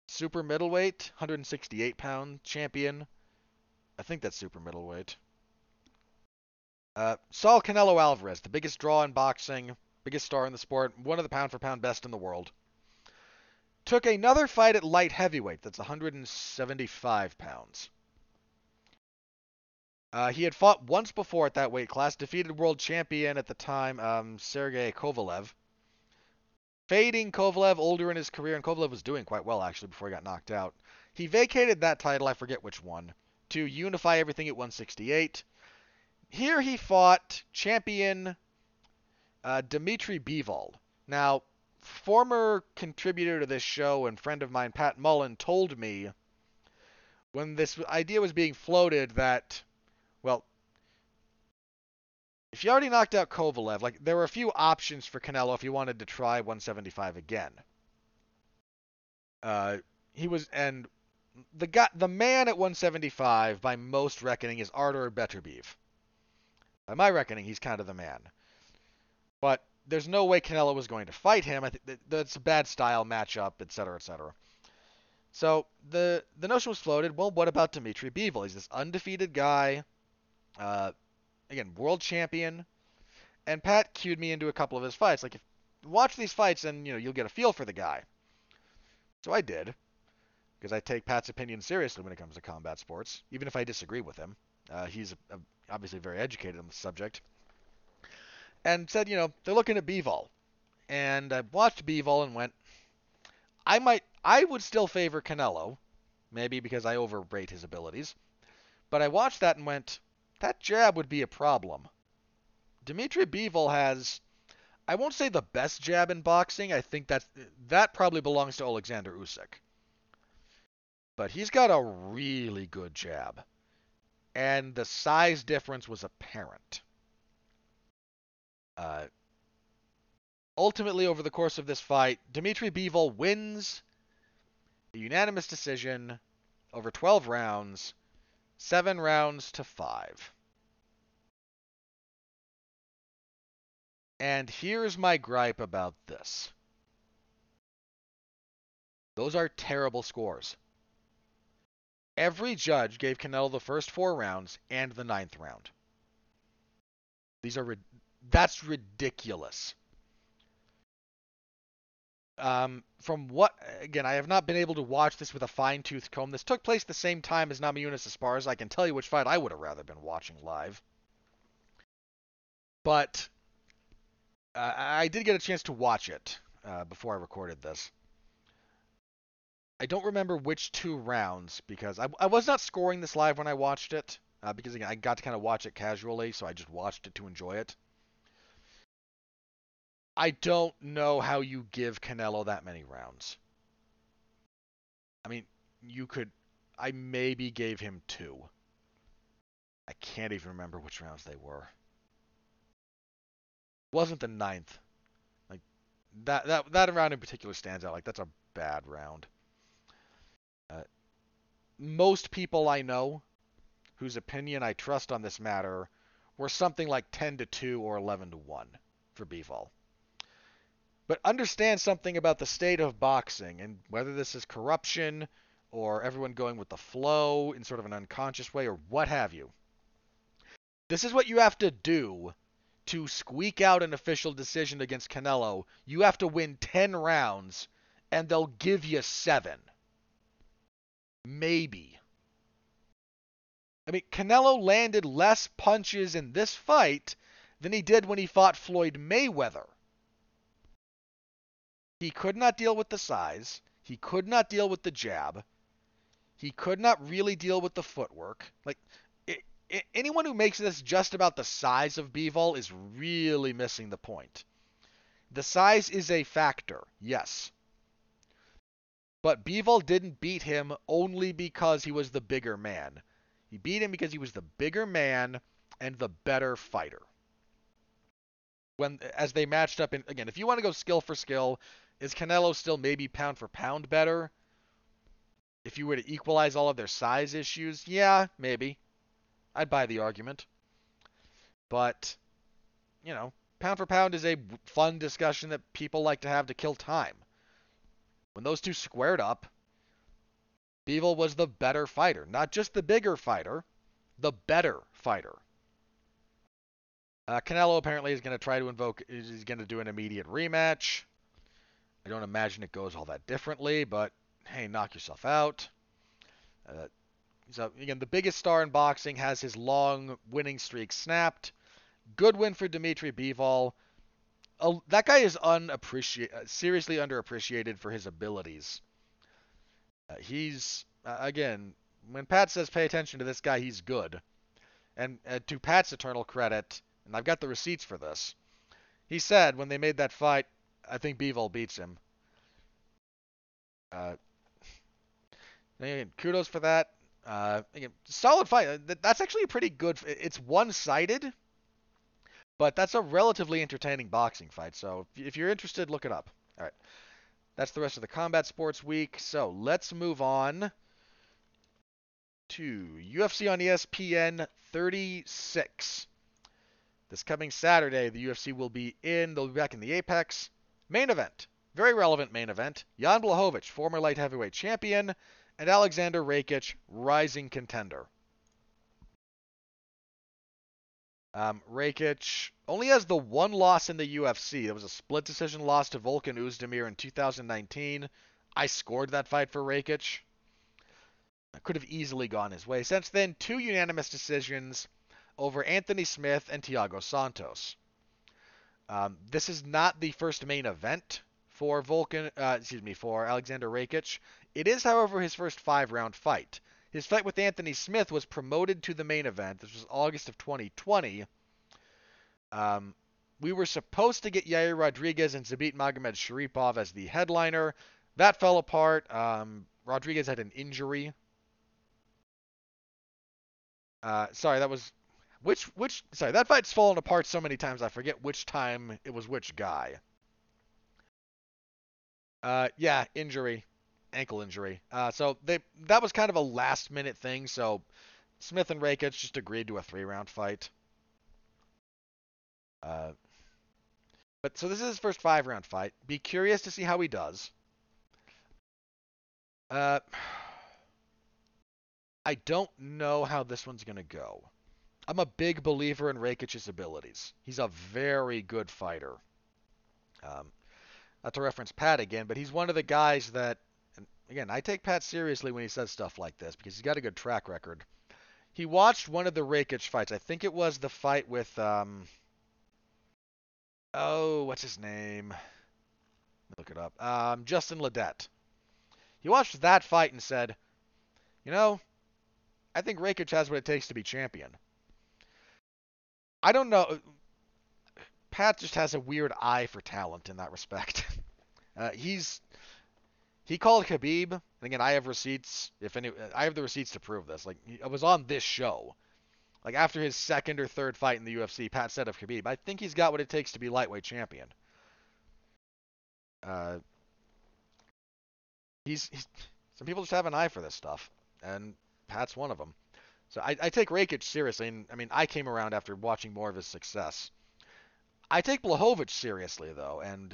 Super middleweight, 168 pound champion. I think that's super middleweight. Uh, Saul Canelo Alvarez, the biggest draw in boxing, biggest star in the sport, one of the pound for pound best in the world. Took another fight at light heavyweight, that's 175 pounds. Uh, he had fought once before at that weight class, defeated world champion at the time, um, Sergey Kovalev. Fading Kovalev, older in his career, and Kovalev was doing quite well actually before he got knocked out. He vacated that title, I forget which one, to unify everything at 168. Here he fought champion uh, Dmitry Bivol. Now, former contributor to this show and friend of mine, Pat Mullen, told me when this idea was being floated that, well, if you already knocked out Kovalev, like there were a few options for Canelo if he wanted to try 175 again. Uh, he was and the guy, the man at 175 by most reckoning is Artur Beterbiev. By my reckoning, he's kind of the man. But there's no way Canelo was going to fight him. I think that's a bad style matchup, etc., etc. So the the notion was floated. Well, what about Dmitry Bivol? He's this undefeated guy, uh, again world champion, and Pat cued me into a couple of his fights. Like, if watch these fights, and you know you'll get a feel for the guy. So I did, because I take Pat's opinion seriously when it comes to combat sports, even if I disagree with him. Uh, he's a, a, obviously very educated on the subject and said, you know, they're looking at Bivol. And I watched Bivol and went, I might, I would still favor Canelo, maybe because I overrate his abilities. But I watched that and went, that jab would be a problem. Dmitry Bivol has, I won't say the best jab in boxing. I think that's that probably belongs to Alexander Usyk. But he's got a really good jab, and the size difference was apparent. Uh, ultimately, over the course of this fight, Dmitry Bivol wins a unanimous decision over 12 rounds, 7 rounds to 5. And here's my gripe about this. Those are terrible scores. Every judge gave Canelo the first four rounds and the ninth round. These are that's ridiculous. Um, from what again, I have not been able to watch this with a fine tooth comb. This took place the same time as Namajunas Esparza. I can tell you which fight I would have rather been watching live. But uh, I did get a chance to watch it uh, before I recorded this. I don't remember which two rounds because I, I was not scoring this live when I watched it uh, because again I got to kind of watch it casually, so I just watched it to enjoy it. I don't know how you give Canelo that many rounds. I mean, you could. I maybe gave him two. I can't even remember which rounds they were. It Wasn't the ninth. Like that that that round in particular stands out. Like that's a bad round. Uh, most people I know whose opinion I trust on this matter were something like 10 to 2 or 11 to 1 for Bivol. But understand something about the state of boxing and whether this is corruption or everyone going with the flow in sort of an unconscious way or what have you. This is what you have to do to squeak out an official decision against Canelo. You have to win 10 rounds and they'll give you 7. Maybe. I mean, Canelo landed less punches in this fight than he did when he fought Floyd Mayweather. He could not deal with the size. He could not deal with the jab. He could not really deal with the footwork. Like it, it, anyone who makes this just about the size of Bivol is really missing the point. The size is a factor, yes. But Bivol didn't beat him only because he was the bigger man. He beat him because he was the bigger man and the better fighter. When as they matched up in again, if you want to go skill for skill, Is Canelo still maybe pound for pound better? If you were to equalize all of their size issues, yeah, maybe. I'd buy the argument. But, you know, pound for pound is a fun discussion that people like to have to kill time. When those two squared up, Bivol was the better fighter. Not just the bigger fighter, the better fighter. Uh, Canelo apparently is going to try to invoke, is going to do an immediate rematch. I don't imagine it goes all that differently, but hey, knock yourself out. Uh, so again, the biggest star in boxing has his long winning streak snapped. Good win for Dmitry Bivol. Uh, that guy is unappreciated, uh, seriously underappreciated for his abilities. Uh, he's uh, again, when Pat says pay attention to this guy, he's good. And uh, to Pat's eternal credit, and I've got the receipts for this. He said when they made that fight, I think Bivol beats him. Uh, again, kudos for that. Uh, again, solid fight. That's actually a pretty good. It's one-sided, but that's a relatively entertaining boxing fight. So if you're interested, look it up. All right. That's the rest of the combat sports week. So let's move on to UFC on ESPN 36. This coming Saturday, the UFC will be in, they'll be back in the Apex. Main event, very relevant main event. Jan Blachowicz, former light heavyweight champion, and Alexander Rakic, rising contender. Um, Rakic only has the one loss in the UFC. It was a split decision loss to Volkan Oezdemir in 2019. I scored that fight for Rakic. I could have easily gone his way. Since then, two unanimous decisions over Anthony Smith and Thiago Santos. Um, this is not the first main event for Volkan, uh, excuse me, for Alexander Rakic. It is, however, his first five-round fight. His fight with Anthony Smith was promoted to the main event. This was August of 2020. Um, we were supposed to get Yair Rodriguez and Zabit Magomedsharipov as the headliner. That fell apart. Um, Rodriguez had an injury. Uh, sorry, that was which which sorry, that fight's fallen apart so many times I forget which time it was which guy. Uh yeah, injury. Ankle injury. Uh so they that was kind of a last minute thing, so Smith and Rakic just agreed to a three round fight. Uh but so this is his first five round fight. Be curious to see how he does. Uh I don't know how this one's gonna go. I'm a big believer in Rakic's abilities. He's a very good fighter. Um, not to reference Pat again, but he's one of the guys that, again, I take Pat seriously when he says stuff like this because he's got a good track record. He watched one of the Rakic fights. I think it was the fight with, um, oh, what's his name? look it up. Um, Justin Ledet. He watched that fight and said, you know, I think Rakic has what it takes to be champion. I don't know. Pat just has a weird eye for talent in that respect. Uh, he's he called Khabib, and again, I have receipts. If any, I have the receipts to prove this. Like, I was on this show. Like after his second or third fight in the UFC, Pat said of Khabib, "I think he's got what it takes to be lightweight champion." Uh, he's, he's some people just have an eye for this stuff, and Pat's one of them. So I, I take Rakic seriously, and I mean I came around after watching more of his success. I take Blachowicz seriously though, and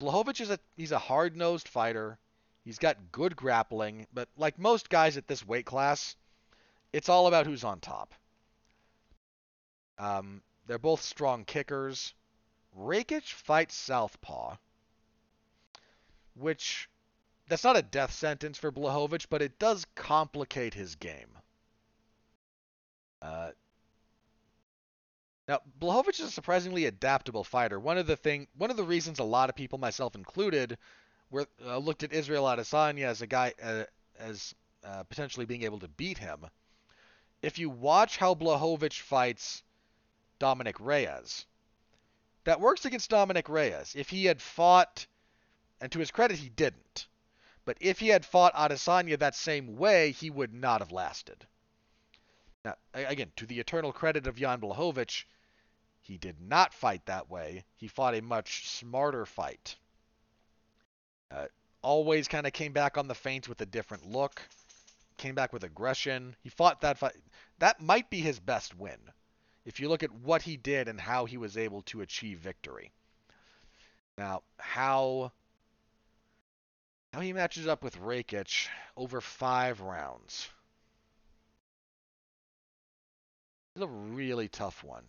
Blachowicz is a he's a hard-nosed fighter. He's got good grappling, but like most guys at this weight class, it's all about who's on top. Um, they're both strong kickers. Rakic fights southpaw, which that's not a death sentence for Blachowicz, but it does complicate his game. Uh, now, Blachowicz is a surprisingly adaptable fighter. One of the thing, one of the reasons a lot of people, myself included, were uh, looked at Israel Adesanya as a guy uh, as uh, potentially being able to beat him. If you watch how Blachowicz fights Dominic Reyes, that works against Dominic Reyes. If he had fought, and to his credit, he didn't. But if he had fought Adesanya that same way, he would not have lasted. Now, again, to the eternal credit of Jan Blachowicz, He did not fight that way. He fought a much smarter fight. Uh, always kind of came back on the feint with a different look. Came back with aggression. He fought that fight. That might be his best win. If you look at what he did and how he was able to achieve victory. Now, how how he matches up with Rakic over five rounds. It's a really tough one.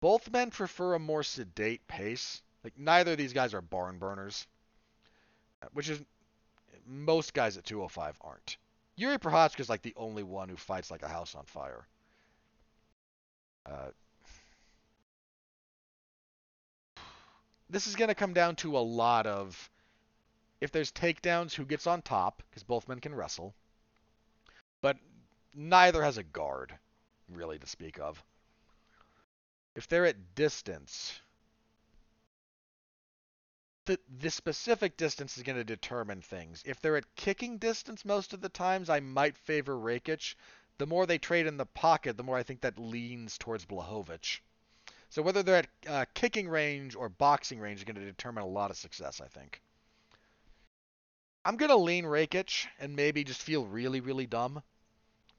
Both men prefer a more sedate pace. Like neither of these guys are barn burners, which is most guys at 205 aren't. Jiri Prochazka is like the only one who fights like a house on fire. Uh, this is going to come down to a lot of if there's takedowns, who gets on top, because both men can wrestle. But neither has a guard, really, to speak of. If they're at distance, the, the specific distance is going to determine things. If they're at kicking distance most of the times, I might favor Rakic. The more they trade in the pocket, the more I think that leans towards Blachowicz. So whether they're at uh, kicking range or boxing range is going to determine a lot of success, I think. I'm going to lean Rakic and maybe just feel really, really dumb.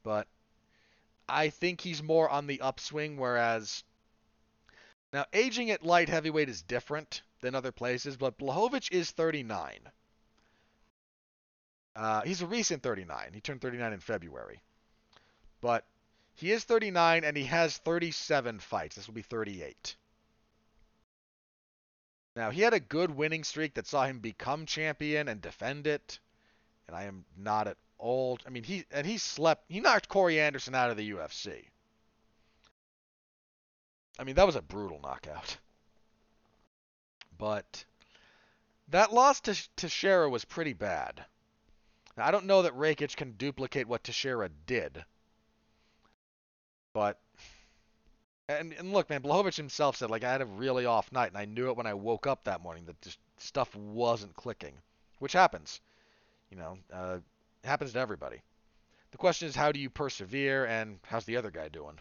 But I think he's more on the upswing, whereas now aging at light heavyweight is different than other places, but Blachowicz is 39. Uh, he's a recent 39. He turned 39 in February. But he is 39 and he has 37 fights. This will be 38. Now, he had a good winning streak that saw him become champion and defend it. And I am not at all. I mean, he and he slept. He knocked Corey Anderson out of the UFC. I mean, that was a brutal knockout. But that loss to Teixeira was pretty bad. Now, I don't know that Rakic can duplicate what Teixeira did. But and, and look, man, Blachowicz himself said like I had a really off night, and I knew it when I woke up that morning that just stuff wasn't clicking, which happens. You know, uh, happens to everybody. The question is, how do you persevere, and how's the other guy doing?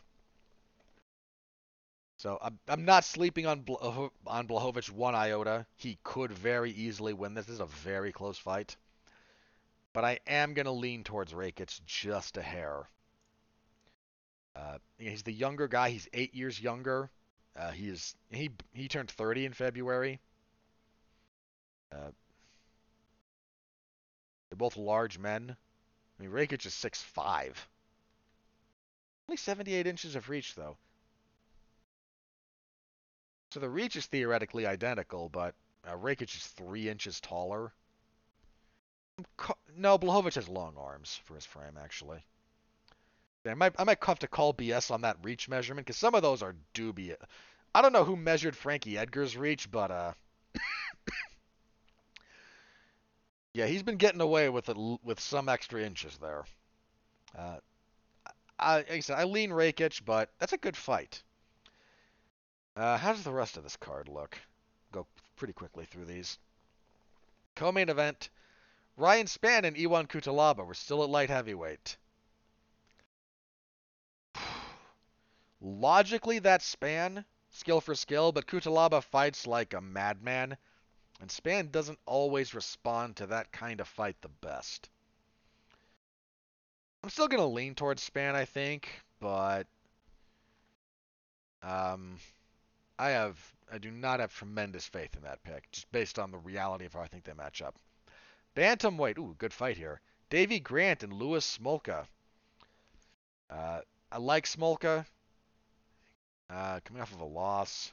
So I'm, I'm not sleeping on Bla- on Blachowicz one iota. He could very easily win this. This is a very close fight, but I am gonna lean towards Rakic just a hair. Uh, he's the younger guy. He's eight years younger. Uh, he is he he turned 30 in February. Uh, they're both large men. I mean, Rakic is 6'5". Only 78 inches of reach, though. So the reach is theoretically identical, but uh, Rakic is three inches taller. No, Blachowicz has long arms for his frame, actually. I might I might have to call BS on that reach measurement because some of those are dubious. I don't know who measured Frankie Edgar's reach, but uh, yeah, he's been getting away with it with some extra inches there. Uh, I, like I said, I lean Rakic, but that's a good fight. Uh, how does the rest of this card look? Go pretty quickly through these. Co-main event: Ryan Spann and Iwan Cutelaba. We're still at light heavyweight. Logically, that's Spann, skill for skill, but Cutelaba fights like a madman, and Spann doesn't always respond to that kind of fight the best. I'm still going to lean towards Spann, I think, but um, I have I do not have tremendous faith in that pick, just based on the reality of how I think they match up. Bantamweight, ooh, good fight here. Davy Grant and Louis Smolka. Uh, I like Smolka. Uh, coming off of a loss.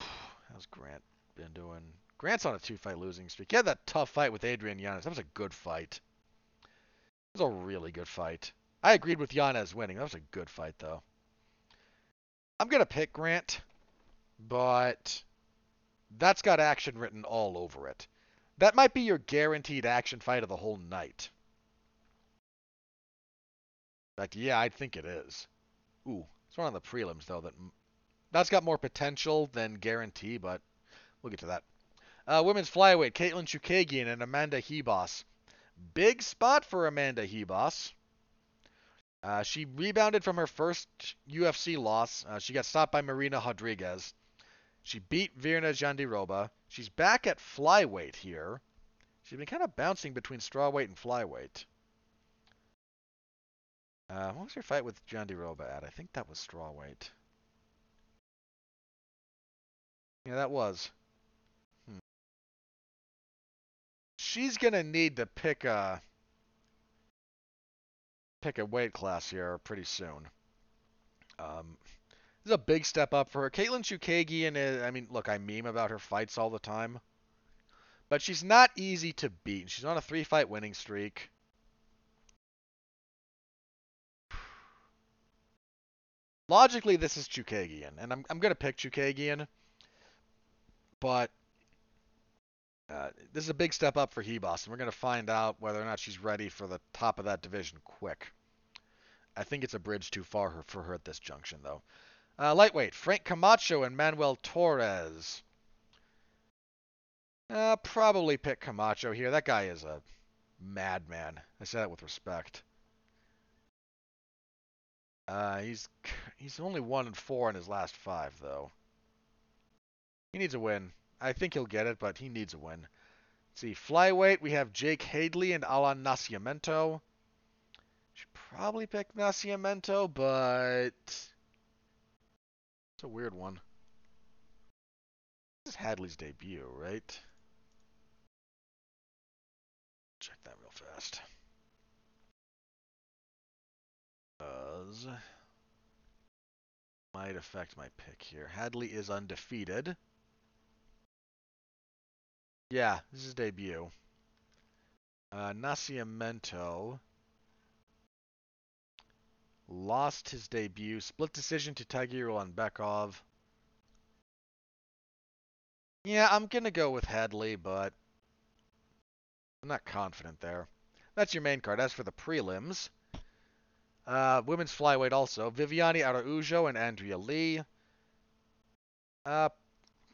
How's Grant been doing? Grant's on a two-fight losing streak. He had that tough fight with Adrian Yanez. That was a good fight. It was a really good fight. I agreed with Yanez winning. That was a good fight, though. I'm going to pick Grant, but that's got action written all over it. That might be your guaranteed action fight of the whole night. In fact, yeah, I think it is. Ooh, it's one of the prelims though that that's got more potential than guarantee, but we'll get to that. Uh, women's flyweight: Katlyn Chookagian and Amanda Ribas. Big spot for Amanda Ribas. Uh, she rebounded from her first UFC loss. Uh, she got stopped by Marina Rodriguez. She beat Virna Jandiroba. She's back at flyweight here. She's been kind of bouncing between strawweight and flyweight. Uh, what was your fight with Jandiroba at? I think that was strawweight. Yeah, that was. Hmm. She's gonna need to pick a pick a weight class here pretty soon. Um, this is a big step up for her. Katlyn Chookagian is, I mean, look, I meme about her fights all the time. But she's not easy to beat. She's on a three fight winning streak. Logically, this is Chookagian, and I'm, I'm going to pick Chookagian. But uh, this is a big step up for Ribas, and we're going to find out whether or not she's ready for the top of that division quick. I think it's a bridge too far for her at this junction, though. Uh, lightweight, Frank Camacho and Manuel Torres. Uh, probably pick Camacho here. That guy is a madman. I say that with respect. Uh, he's he's only one and four in his last five, though. He needs a win. I think he'll get it, but he needs a win. Let's see, flyweight, we have Jake Hadley and Alan Nascimento. Should probably pick Nascimento, but it's a weird one. This is Hadley's debut, right? Check that real fast. Might affect my pick here. Hadley is undefeated. Yeah, this is debut. Uh, Nascimento Lost his debut. Split decision to Tagir Bekov. Yeah, I'm going to go with Hadley, but I'm not confident there. That's your main card. As for the prelims, uh, women's flyweight also. Viviane Araujo and Andrea Lee. Uh,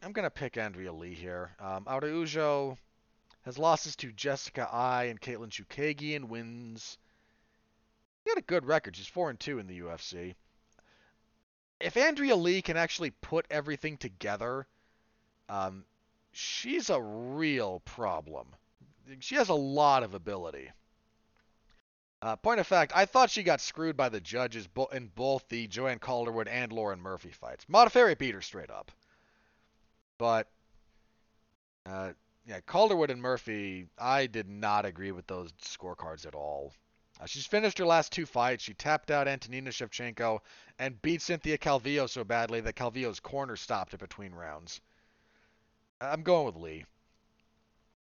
I'm going to pick Andrea Lee here. Um, Araujo has losses to Jessica Eye and Katlyn Chookagian, wins he had a good record. She's four and two in the UFC. If Andrea Lee can actually put everything together, um, she's a real problem. She has a lot of ability. Uh, point of fact, I thought she got screwed by the judges bo- in both the Joanne Calderwood and Lauren Murphy fights. Modafferi beat her straight up. But, uh, yeah, Calderwood and Murphy, I did not agree with those scorecards at all. Uh, she's finished her last two fights. She tapped out Antonina Shevchenko and beat Cynthia Calvillo so badly that Calvillo's corner stopped it between rounds. I'm going with Lee.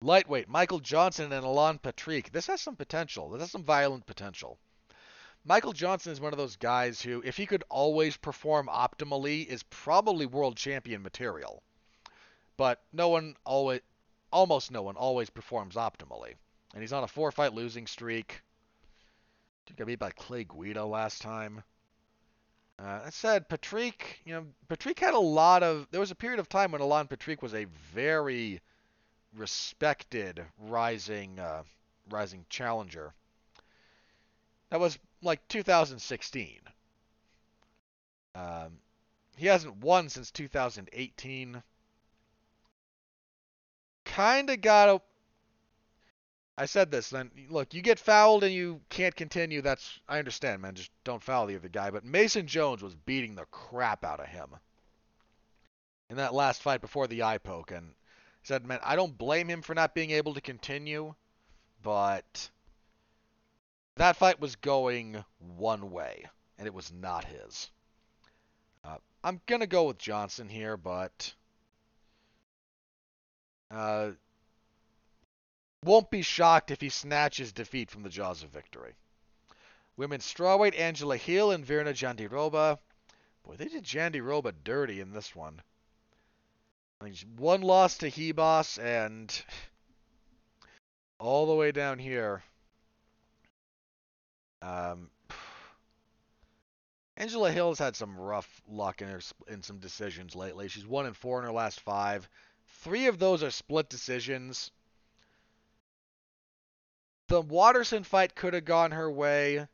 Lightweight, Michael Johnson and Alan Patrick. This has some potential. This has some violent potential. Michael Johnson is one of those guys who, if he could always perform optimally, is probably world champion material. But no one always, almost no one always performs optimally. And he's on a four-fight losing streak. He got beat by Clay Guida last time. Uh, that said, Patrick, you know, Patrick had a lot of. There was a period of time when Alan Patrick was a very respected rising, uh, rising challenger. That was like 2016. Um, he hasn't won since 2018. Kind of got a, I said this. Then look, you get fouled and you can't continue. That's I understand, man. Just don't foul the other guy. But Mason Jones was beating the crap out of him in that last fight before the eye poke, and said, man, I don't blame him for not being able to continue, but that fight was going one way, and it was not his. Uh, I'm gonna go with Johnson here, but. Uh, won't be shocked if he snatches defeat from the jaws of victory. Women's strawweight Angela Hill and Virna Jandiroba. Boy, they did Jandiroba dirty in this one. One loss to Ribas and all the way down here. Um, Angela Hill's had some rough luck in her in some decisions lately. She's one and four in her last five. Three of those are split decisions the Waterson fight could have gone her way.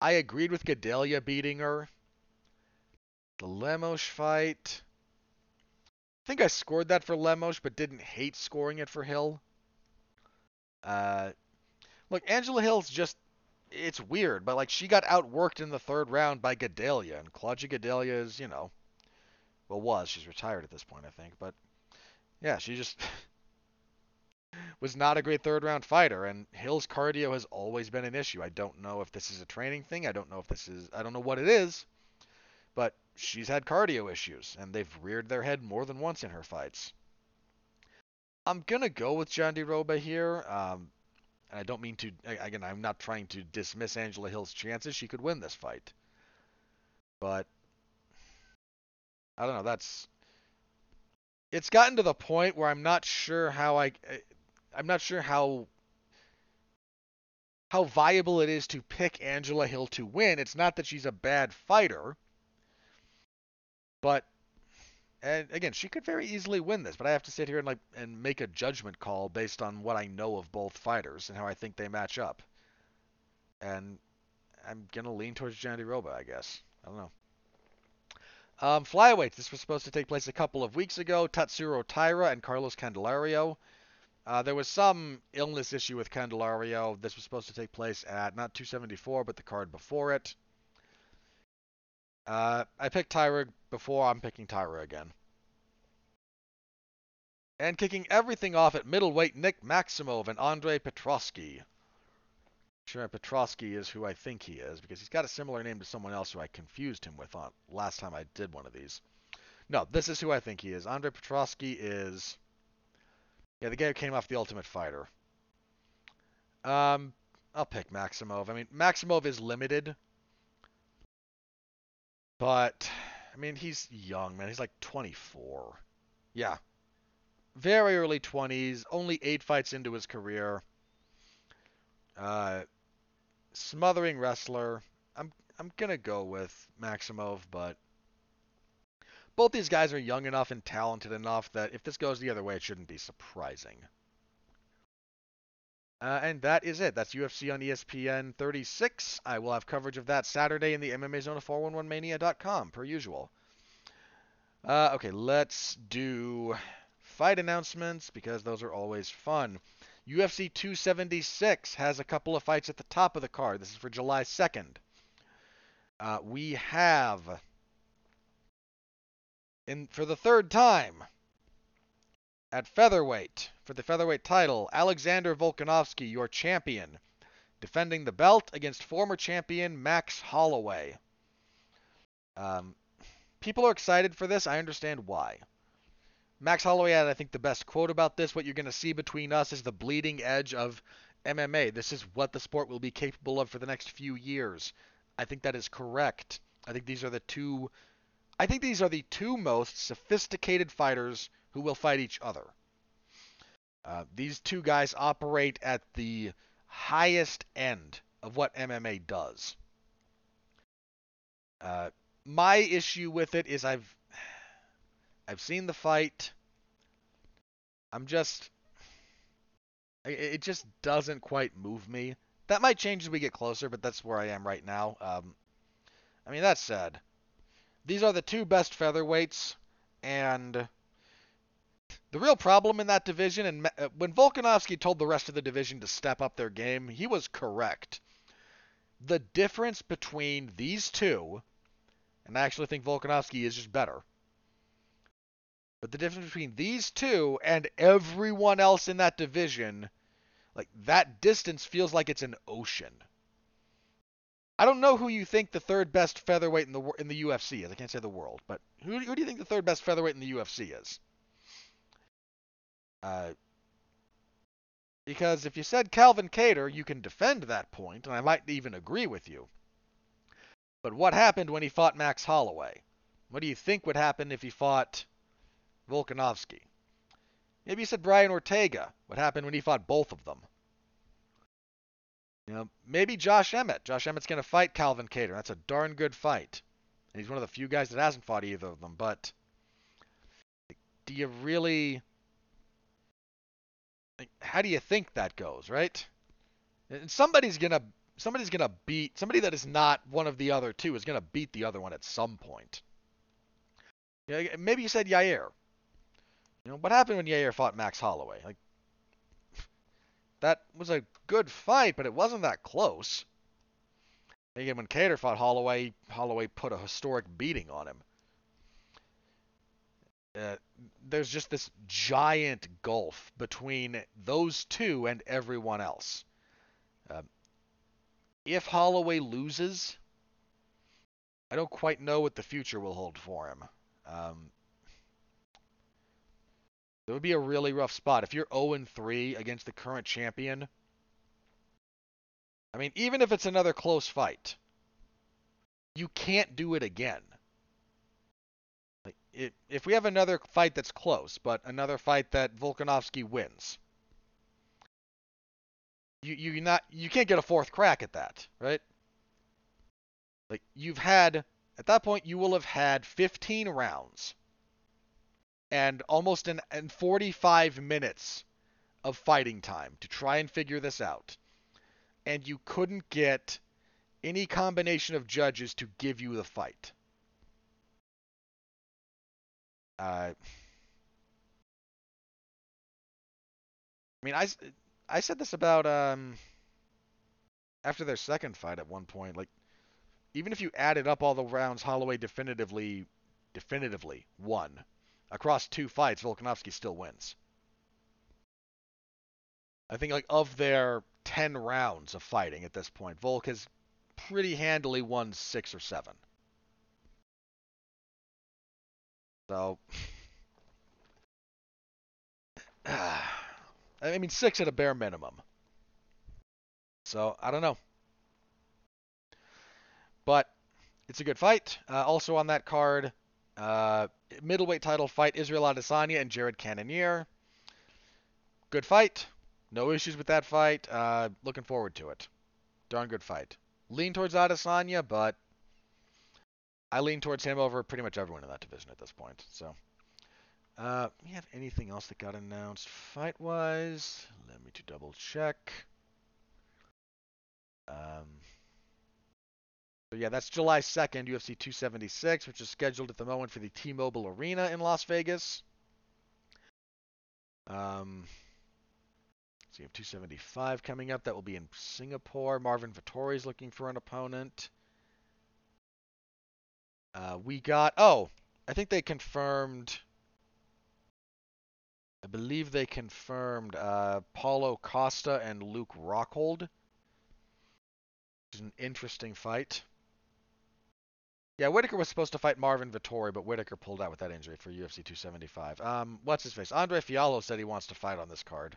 I agreed with Gadelha beating her. The Lemos fight. I think I scored that for Lemos, but didn't hate scoring it for Hill. Uh, look, Angela Hill's just. It's weird, but like she got outworked in the third round by Gadelha, and Claudia Gadelha is, you know, well, was she's retired at this point, I think, but yeah, she just was not a great third round fighter, and Hill's cardio has always been an issue. I don't know if this is a training thing. I don't know if this is. I don't know what it is, but she's had cardio issues, and they've reared their head more than once in her fights. I'm gonna go with Jandiroba here. Um, and I don't mean to. Again, I'm not trying to dismiss Angela Hill's chances. She could win this fight, but I don't know. That's. It's gotten to the point where I'm not sure how I. I'm not sure how how viable it is to pick Angela Hill to win. It's not that she's a bad fighter, but and again, she could very easily win this, but I have to sit here and like and make a judgment call based on what I know of both fighters and how I think they match up. And I'm gonna lean towards Jandiroba, I guess. I don't know. Um. This was supposed to take place a couple of weeks ago. Tatsuro Taira and Carlos Candelario. Uh, there was some illness issue with Candelario. This was supposed to take place at not 274, but the card before it. Uh, I picked Taira before. I'm picking Taira again. And kicking everything off at middleweight, Nick Maximov and Andre Petroski. Sure, Petroski is who I think he is because he's got a similar name to someone else who I confused him with on last time I did one of these. No, this is who I think he is. Andre Petroski is yeah, the guy who came off the Ultimate Fighter. Um, I'll pick Maximov. I mean, Maximov is limited, but I mean he's young, man. He's like 24. Yeah, very early 20s. Only eight fights into his career. Uh, smothering wrestler. I'm I'm gonna go with Maximov, but both these guys are young enough and talented enough that if this goes the other way, it shouldn't be surprising. Uh, and that is it. That's UFC on ESPN 36. I will have coverage of that Saturday in the MMA Zone of 411mania.com, per usual. Uh, okay, let's do fight announcements because those are always fun. UFC 276 has a couple of fights at the top of the card. This is for July 2nd. Uh, we have in for the third time at featherweight for the featherweight title, Alexander Volkanovski, your champion, defending the belt against former champion Max Holloway. Um, people are excited for this. I understand why. Max Holloway had, I think, the best quote about this. What you're going to see between us is the bleeding edge of MMA. This is what the sport will be capable of for the next few years. I think that is correct. I think these are the two I think these are the two most sophisticated fighters who will fight each other. Uh, these two guys operate at the highest end of what MMA does. Uh, my issue with it is I've I've seen the fight. I'm just it just doesn't quite move me. That might change as we get closer, but that's where I am right now. Um, I mean, that said, these are the two best featherweights, and the real problem in that division, and uh, when Volkanovski told the rest of the division to step up their game, he was correct. The difference between these two, and I actually think Volkanovski is just better, but the difference between these two and everyone else in that division, like that distance feels like it's an ocean. I don't know who you think the third best featherweight in the in the UFC is. I can't say the world, but who, who do you think the third best featherweight in the UFC is? Uh, because if you said Calvin Kattar, you can defend that point, and I might even agree with you. But what happened when he fought Max Holloway? What do you think would happen if he fought Volkanovski? Maybe you said Brian Ortega. What happened when he fought both of them? You know, maybe Josh Emmett. Josh Emmett's going to fight Calvin Kattar. That's a darn good fight. And he's one of the few guys that hasn't fought either of them. But do you really? How do you think that goes, right? And somebody's gonna somebody's gonna beat somebody that is not one of the other two is gonna beat the other one at some point. Yeah, maybe you said Yair. You know what happened when Yair fought Max Holloway? Like that was a good fight, but it wasn't that close. Again, when Kattar fought Holloway, Holloway put a historic beating on him. Uh, there's just this giant gulf between those two and everyone else. Uh, if Holloway loses, I don't quite know what the future will hold for him. Um, it would be a really rough spot if you're 0 3 against the current champion. I mean, even if it's another close fight, you can't do it again. It, if we have another fight that's close, but another fight that Volkanovski wins, you you not you can't get a fourth crack at that, right? Like you've had at that point you will have had 15 rounds and almost an and 45 minutes of fighting time to try and figure this out. And you couldn't get any combination of judges to give you the fight. Uh, I mean, I, I said this about um, after their second fight at one point. Like, even if you added up all the rounds, Holloway definitively, definitively won across two fights. Volkanovski still wins. I think like of their ten rounds of fighting at this point, Volk has pretty handily won six or seven. So, I mean, six at a bare minimum. So, I don't know. But it's a good fight. Uh, also on that card, uh, middleweight title fight Israel Adesanya and Jared Cannonier. Good fight. No issues with that fight. Uh, looking forward to it. Darn good fight lean towards Adesanya, but I lean towards him over pretty much everyone in that division at this point. So, uh, we have anything else that got announced fight wise? Let me to double check. Um, so yeah, that's July 2nd, UFC 276, which is scheduled at the moment for the T-Mobile Arena in Las Vegas. Um, so you have 275 coming up. That will be in Singapore. Marvin Vettori is looking for an opponent. Uh, we got. Oh, I think they confirmed. I believe they confirmed uh, Paulo Costa and Luke Rockhold. Is an interesting fight. Yeah, Whittaker was supposed to fight Marvin Vettori, but Whittaker pulled out with that injury for UFC 275. Um, what's his face? Andre Fialho said he wants to fight on this card.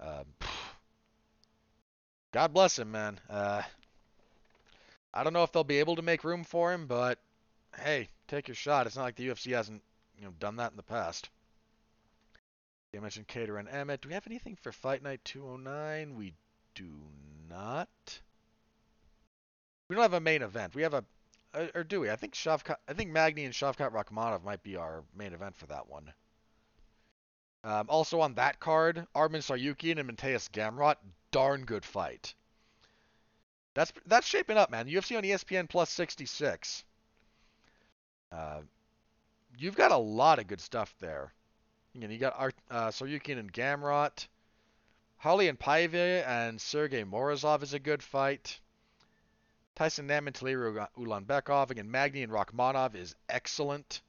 Uh, God bless him, man. Uh, I don't know if they'll be able to make room for him, but hey, take your shot. It's not like the UFC hasn't, you know, done that in the past. I mentioned Kattar and Emmett. Do we have anything for Fight Night 209? We do not. We don't have a main event. We have a, or do we? I think Shavkat, I think Magny and Shavkat Rakhmonov might be our main event for that one. Um, also on that card, Arman Tsarukyan and Mateusz Gamrot, darn good fight. That's that's shaping up, man. UFC on ESPN plus 66. Uh, you've got a lot of good stuff there. You, know, you got Art, uh, Tsarukyan and Gamrot. Raulian Paiva and Sergey Morozov is a good fight. Tyson Nam and Tagir Ulanbekov. Again, Magny and Rakhmonov is excellent.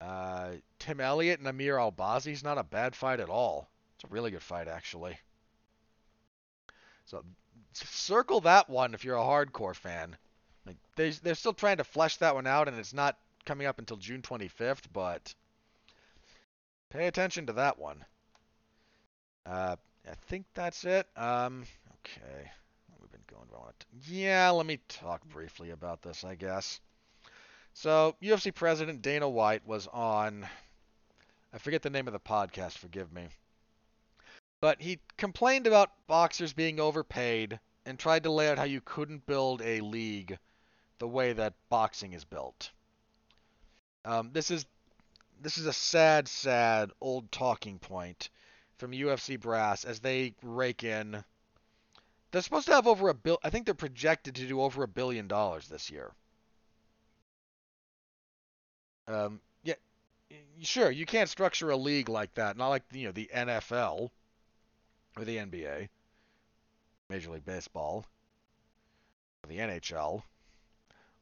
Uh, Tim Elliott and Amir Albazi is not a bad fight at all. It's a really good fight, actually. So circle that one if you're a hardcore fan. Like they they're still trying to flesh that one out, and it's not coming up until June 25th. But pay attention to that one. Uh, I think that's it. Um, okay, we've been going. Yeah, let me talk briefly about this. I guess. So, UFC President Dana White was on, I forget the name of the podcast, forgive me. But he complained about boxers being overpaid and tried to lay out how you couldn't build a league the way that boxing is built. Um, this is this is a sad, sad old talking point from UFC brass as they rake in. They're supposed to have over a bill. I think they're projected to do over a billion dollars this year. Um, yeah, sure, you can't structure a league like that, not like you know the NFL or the NBA, Major League Baseball, the NHL,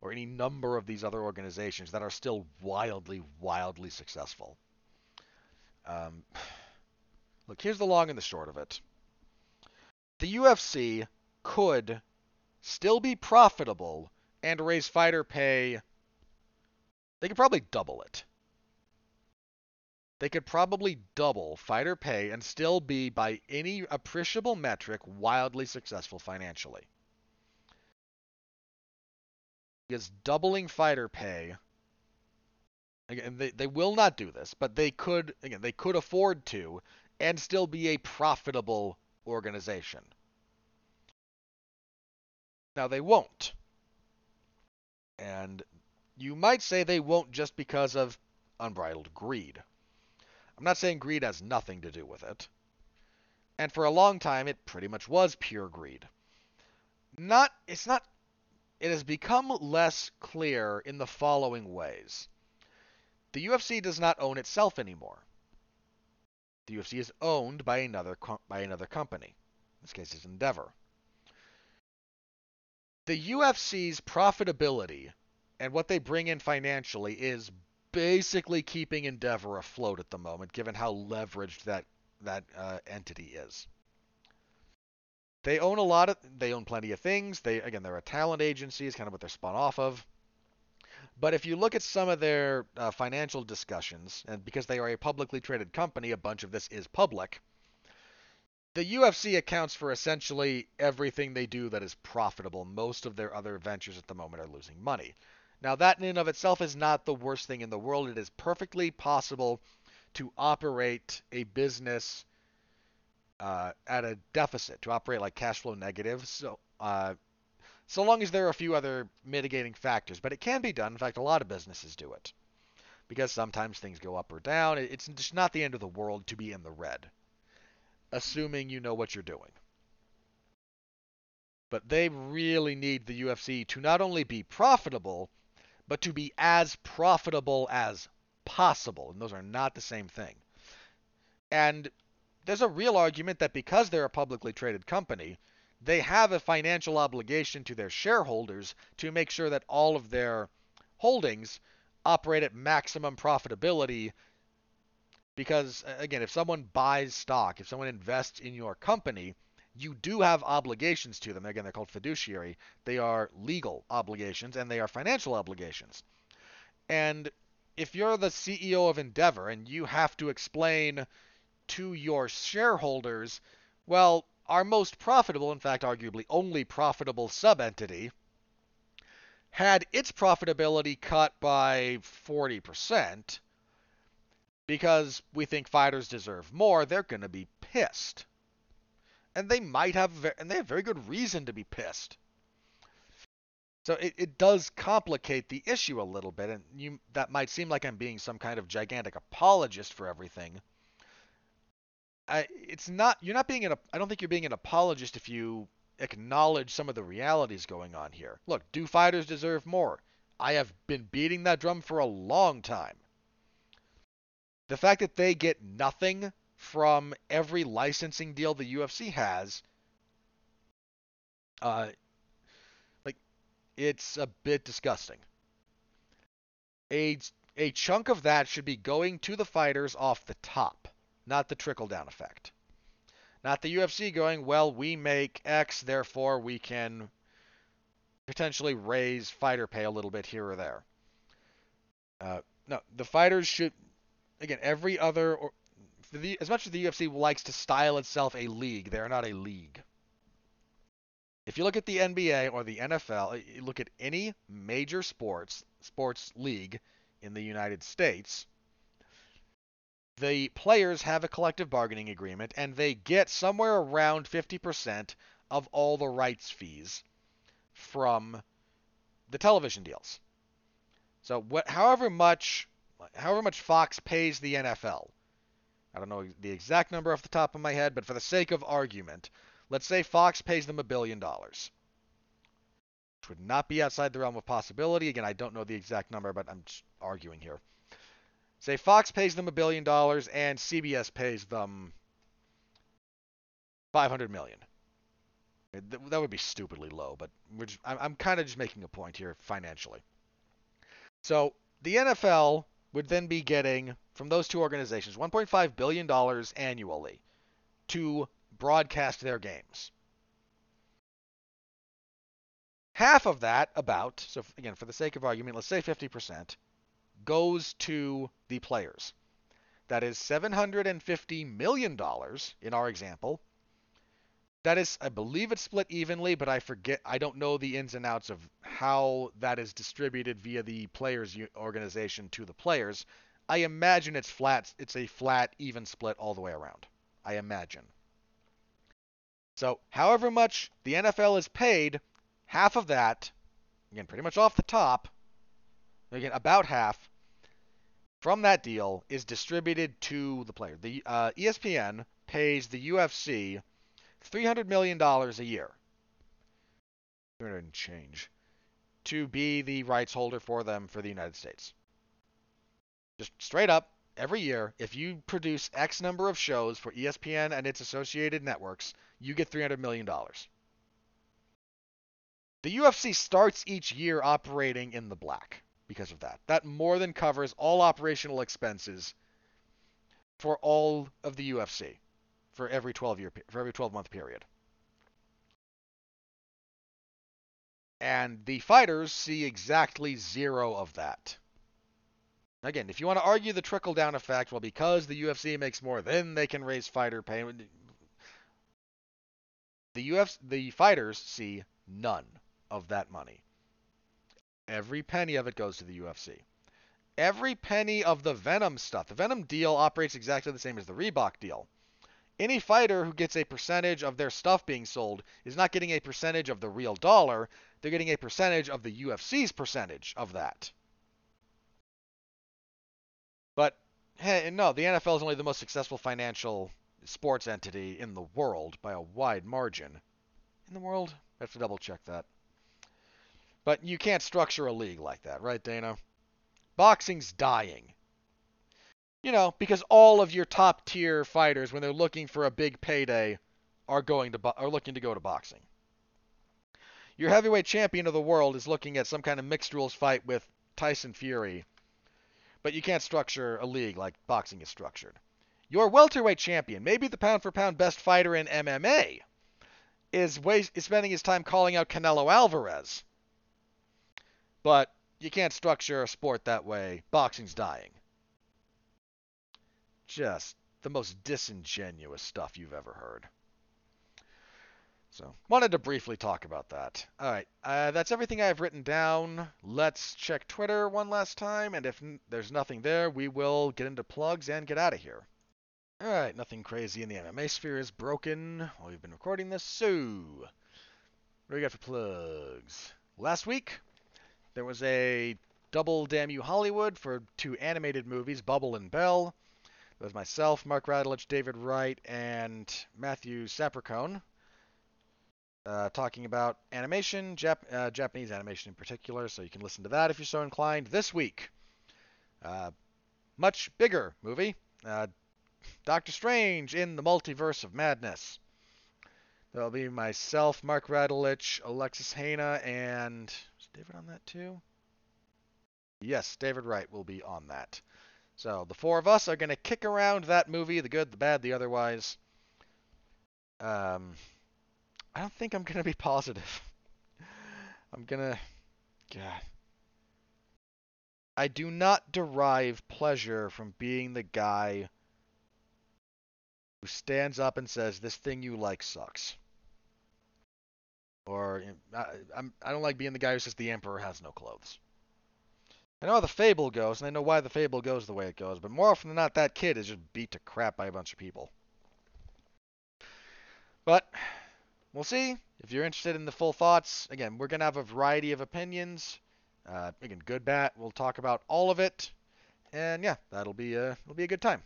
or any number of these other organizations that are still wildly, wildly successful. Um, look, here's the long and the short of it. The UFC could still be profitable and raise fighter pay they could probably double it. They could probably double fighter pay and still be, by any appreciable metric, wildly successful financially. Because doubling fighter pay, again, they, they will not do this, but they could, again, they could afford to and still be a profitable organization. Now, they won't. And you might say they won't just because of unbridled greed. I'm not saying greed has nothing to do with it. And for a long time, it pretty much was pure greed. Not, it's not, it has become less clear in the following ways. The UFC does not own itself anymore. The UFC is owned by another by another company. In this case, it's Endeavor. The UFC's profitability and what they bring in financially is basically keeping Endeavor afloat at the moment, given how leveraged that that uh, entity is. They own a lot of, they own plenty of things. They again, they're a talent agency, is kind of what they're spun off of. But if you look at some of their uh, financial discussions, and because they are a publicly traded company, a bunch of this is public. The UFC accounts for essentially everything they do that is profitable. Most of their other ventures at the moment are losing money. Now, that in and of itself is not the worst thing in the world. It is perfectly possible to operate a business uh, at a deficit, to operate like cash flow negative. So, uh, so long as there are a few other mitigating factors, but it can be done. In fact, a lot of businesses do it because sometimes things go up or down. It's just not the end of the world to be in the red, assuming you know what you're doing. But they really need the UFC to not only be profitable, but to be as profitable as possible. And those are not the same thing. And there's a real argument that because they're a publicly traded company, they have a financial obligation to their shareholders to make sure that all of their holdings operate at maximum profitability. Because, again, if someone buys stock, if someone invests in your company, you do have obligations to them. Again, they're called fiduciary. They are legal obligations and they are financial obligations. And if you're the CEO of Endeavor and you have to explain to your shareholders, well, our most profitable, in fact, arguably only profitable sub-entity, had its profitability cut by 40% because we think fighters deserve more, they're going to be pissed and they might have and they have very good reason to be pissed. So it, it does complicate the issue a little bit, and you that might seem like I'm being some kind of gigantic apologist for everything. I, it's not you're not being an I don't think you're being an apologist if you acknowledge some of the realities going on here. Look, do fighters deserve more? I have been beating that drum for a long time. The fact that they get nothing from every licensing deal the UFC has, uh, like it's a bit disgusting. A a chunk of that should be going to the fighters off the top, not the trickle down effect. Not the UFC going, well, we make X, therefore we can potentially raise fighter pay a little bit here or there. Uh, no, the fighters should, again, every other the, as much as the UFC likes to style itself a league, they are not a league. If you look at the NBA or the NFL, you look at any major sports sports league in the United States, the players have a collective bargaining agreement and they get somewhere around 50% of all the rights fees from the television deals. So what, however much however much Fox pays the NFL, I don't know the exact number off the top of my head, but for the sake of argument, let's say Fox pays them a billion dollars. Which would not be outside the realm of possibility. Again, I don't know the exact number, but I'm just arguing here. Say Fox pays them a billion dollars and CBS pays them 500 million. That would be stupidly low, but I'm kind of just making a point here financially. So the NFL would then be getting from those two organizations 1.5 billion dollars annually to broadcast their games. Half of that, about, so again, for the sake of argument, let's say 50%, goes to the players. That is $750 million in our example that is, I believe it's split evenly, but I forget. I don't know the ins and outs of how that is distributed via the players organization to the players. I imagine it's flat. It's a flat, even split all the way around. I imagine. So, however much the NFL is paid, half of that, again, pretty much off the top, again, about half from that deal is distributed to the player. The uh, ESPN pays the UFC $300 million a year. 300 and change. To be the rights holder for them for the United States. Just straight up, every year, if you produce X number of shows for ESPN and its associated networks, you get $300 million. The UFC starts each year operating in the black because of that. That more than covers all operational expenses for all of the UFC for every 12 year for every 12 month period. And the fighters see exactly zero of that. Again, if you want to argue the trickle down effect, well, because the UFC makes more, then they can raise fighter pay. The UFC, the fighters see none of that money. Every penny of it goes to the UFC. Every penny of the Venum stuff. The Venum deal operates exactly the same as the Reebok deal any fighter who gets a percentage of their stuff being sold is not getting a percentage of the real dollar. They're getting a percentage of the UFC's percentage of that. But hey, no, the NFL is only the most successful financial sports entity in the world by a wide margin. In the world? I have to double check that. But you can't structure a league like that, right, Dana? Boxing's dying you know, because all of your top tier fighters, when they're looking for a big payday, are going to are looking to go to boxing. Your heavyweight champion of the world is looking at some kind of mixed rules fight with Tyson Fury, but you can't structure a league like boxing is structured. Your welterweight champion, maybe the pound for pound best fighter in MMA, is, is spending his time calling out Canelo Alvarez. But you can't structure a sport that way. Boxing's dying just the most disingenuous stuff you've ever heard. So, wanted to briefly talk about that. All right, uh, that's everything I have written down. Let's check Twitter one last time, and if n- there's nothing there, we will get into plugs and get out of here. All right, nothing crazy in the MMA sphere is broken while we've been recording this. So, what do we got for plugs? Last week, there was a double Damn You Hollywood for two animated movies, Bubble and Belle. It was myself, Mark Radulich, David Wright, and Matthew Sapricone uh, talking about animation, Jap- uh, Japanese animation in particular, so you can listen to that if you're so inclined. This week, uh, much bigger movie, uh, Doctor Strange in the Multiverse of Madness. There'll be myself, Mark Radulich, Alexis Hejna, and is David on that too? Yes, David Wright will be on that. So the four of us are going to kick around that movie, the good, the bad, the otherwise. Um, I don't think I'm going to be positive. I'm going to. God. I do not derive pleasure from being the guy who stands up and says, This thing you like sucks. Or I, I'm, I don't like being the guy who says the emperor has no clothes. I know how the fable goes, and I know why the fable goes the way it goes, but more often than not, that kid is just beat to crap by a bunch of people. But we'll see. If you're interested in the full thoughts, again, we're going to have a variety of opinions. Uh, again, good, bad. We'll talk about all of it. And yeah, that'll be a, it'll be a good time.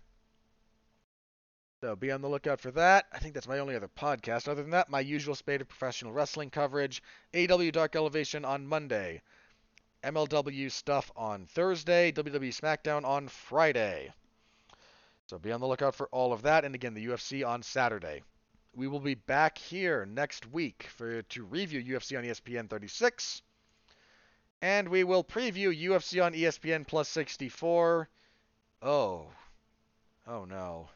So be on the lookout for that. I think that's my only other podcast. Other than that, my usual spate of professional wrestling coverage. AEW Dark Elevation on Monday. MLW stuff on Thursday. WWE SmackDown on Friday. So be on the lookout for all of that. And again, the UFC on Saturday. We will be back here next week for to review UFC on ESPN 36. And we will preview UFC on ESPN Plus 64. Oh. Oh no.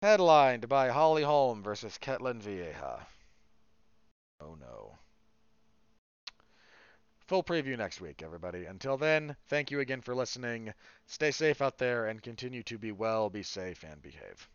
Headlined by Holly Holm versus Ketlen Vieira. Oh no. Full preview next week, everybody. Until then, thank you again for listening. Stay safe out there and continue to be well, be safe, and behave.